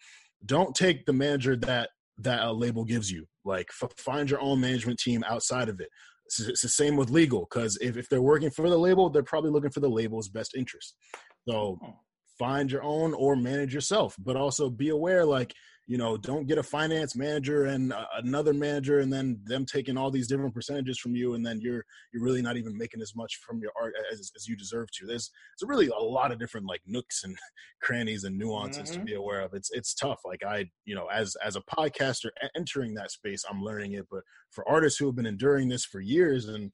don't take the manager that that a label gives you. Like, f- find your own management team outside of it. It's, the same with legal because if, if they're working for the label, they're probably looking for the label's best interest. So Oh. find your own or manage yourself, but also be aware, like, you know, don't get a finance manager and uh, another manager and then them taking all these different percentages from you and then you're you're really not even making as much from your art as, as you deserve to. There's there's really a lot of different like nooks and crannies and nuances to Mhm. be aware of. It's it's tough. Like I, you know, as as a podcaster entering that space, I'm learning it. But for artists who have been enduring this for years and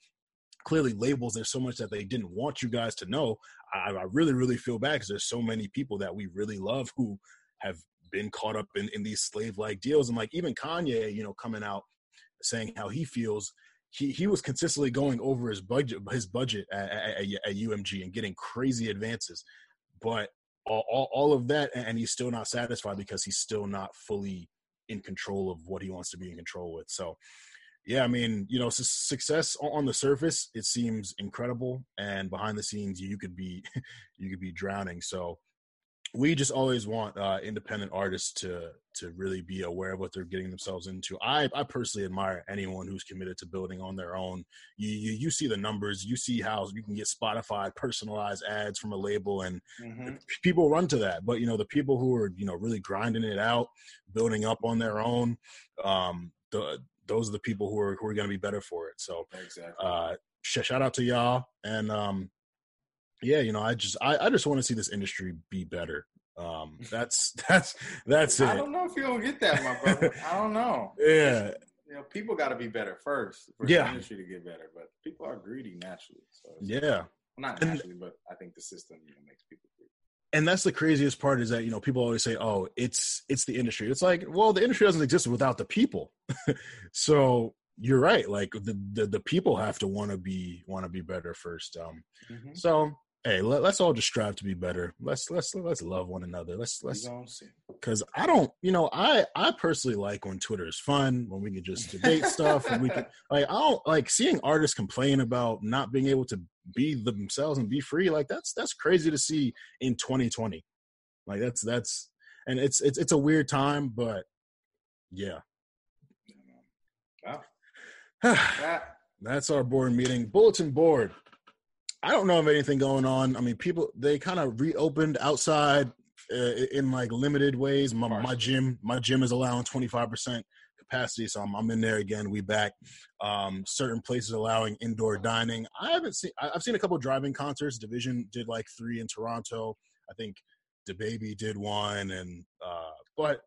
clearly labels, there's so much that they didn't want you guys to know. I, I really really feel bad because there's so many people that we really love who have been caught up in, in these slave like deals and like even Kanye, you know, coming out saying how he feels. He, he was consistently going over his budget his budget at, at, at- UMG and getting crazy advances, but all, all, all of that and he's still not satisfied because he's still not fully in control of what he wants to be in control with. So yeah, I mean, you know, success on the surface it seems incredible, and behind the scenes you could be you could be drowning. So we just always want uh, independent artists to to really be aware of what they're getting themselves into. I I personally admire anyone who's committed to building on their own. You you, you see the numbers, you see how you can get Spotify personalized ads from a label, and Mhm. people run to that. But you know, the people who are you know really grinding it out, building up on their own, um, the those are the people who are who are going to be better for it. So exactly. uh shout out to y'all and um yeah you know i just i, I just want to see this industry be better um that's that's that's it. I don't know if you don't get that, my brother. I don't know. yeah You know, people got to be better first for Yeah. the industry to get better. But people are greedy naturally. So yeah well, not And- naturally, but I think the system you know makes people greedy. and that's the craziest part is that you know people always say oh it's it's the industry it's like well the industry doesn't exist without the people so you're right like the the, the people have to want to be want to be better first um Mhm. so hey let, let's all just strive to be better let's let's let's love one another let's let's see. because I don't, you know, I I personally like when Twitter is fun, when we can just debate stuff, and we can like I don't like seeing artists complain about not being able to be themselves and be free. Like that's that's crazy to see in 2020. Like that's that's and it's it's it's a weird time, but yeah. Wow. That, That's our board meeting. Bulletin board. I don't know of anything going on. I mean, people they kind of reopened outside uh, in like limited ways. My, my gym, my gym is allowing twenty five percent capacity, so I'm, I'm in there again. We back. Um, certain places allowing indoor dining. I haven't seen. I've seen a couple driving concerts. dvsn did like three in Toronto. I think DaBaby did one, and uh, but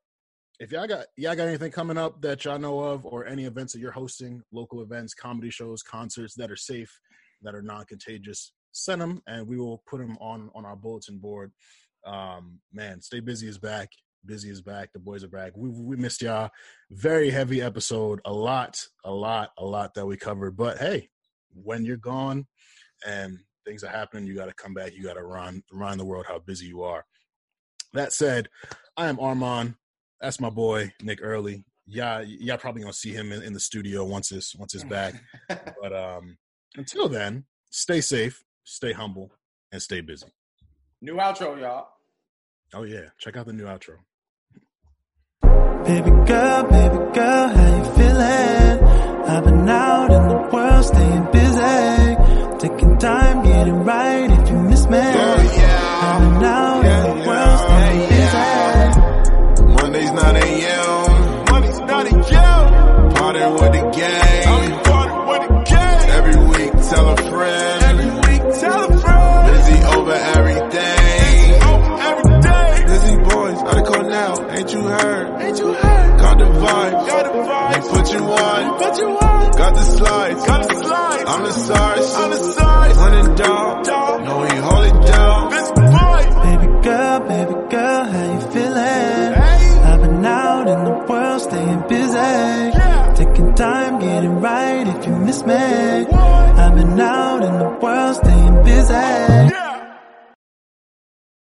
if y'all got y'all got anything coming up that y'all know of, or any events that you're hosting, local events, comedy shows, concerts that are safe, that are non-contagious, send them, and we will put them on on our bulletin board. Um, man, stay busy is back. Busy is back. The boys are back. We we missed y'all. Very heavy episode. A lot, a lot, a lot that we covered. But hey, when you're gone and things are happening, you got to come back. You got to run remind the world how busy you are. That said, I am Armand. That's my boy Nick Early. Yeah, y'all probably gonna see him in, in the studio once this once it's back. But um, until then, stay safe, stay humble, and stay busy. New outro, y'all. Oh yeah, check out the new outro. Baby girl, baby girl, how you feeling? I've been out in the world, staying busy. Taking time, getting right if you miss me. oh, yeah. I've been out in Got the vibe. Got the vibe. They put you on. Put you on. Got the slides. Got the slides. I'm the size. I'm the size. Running down. down. No, he hold it down. This boy. Baby girl, baby girl, how you feeling? Hey. I've been out in the world, staying busy. Yeah. Taking time, getting right. If you miss me, what? I've been out in the world, staying busy. Yeah.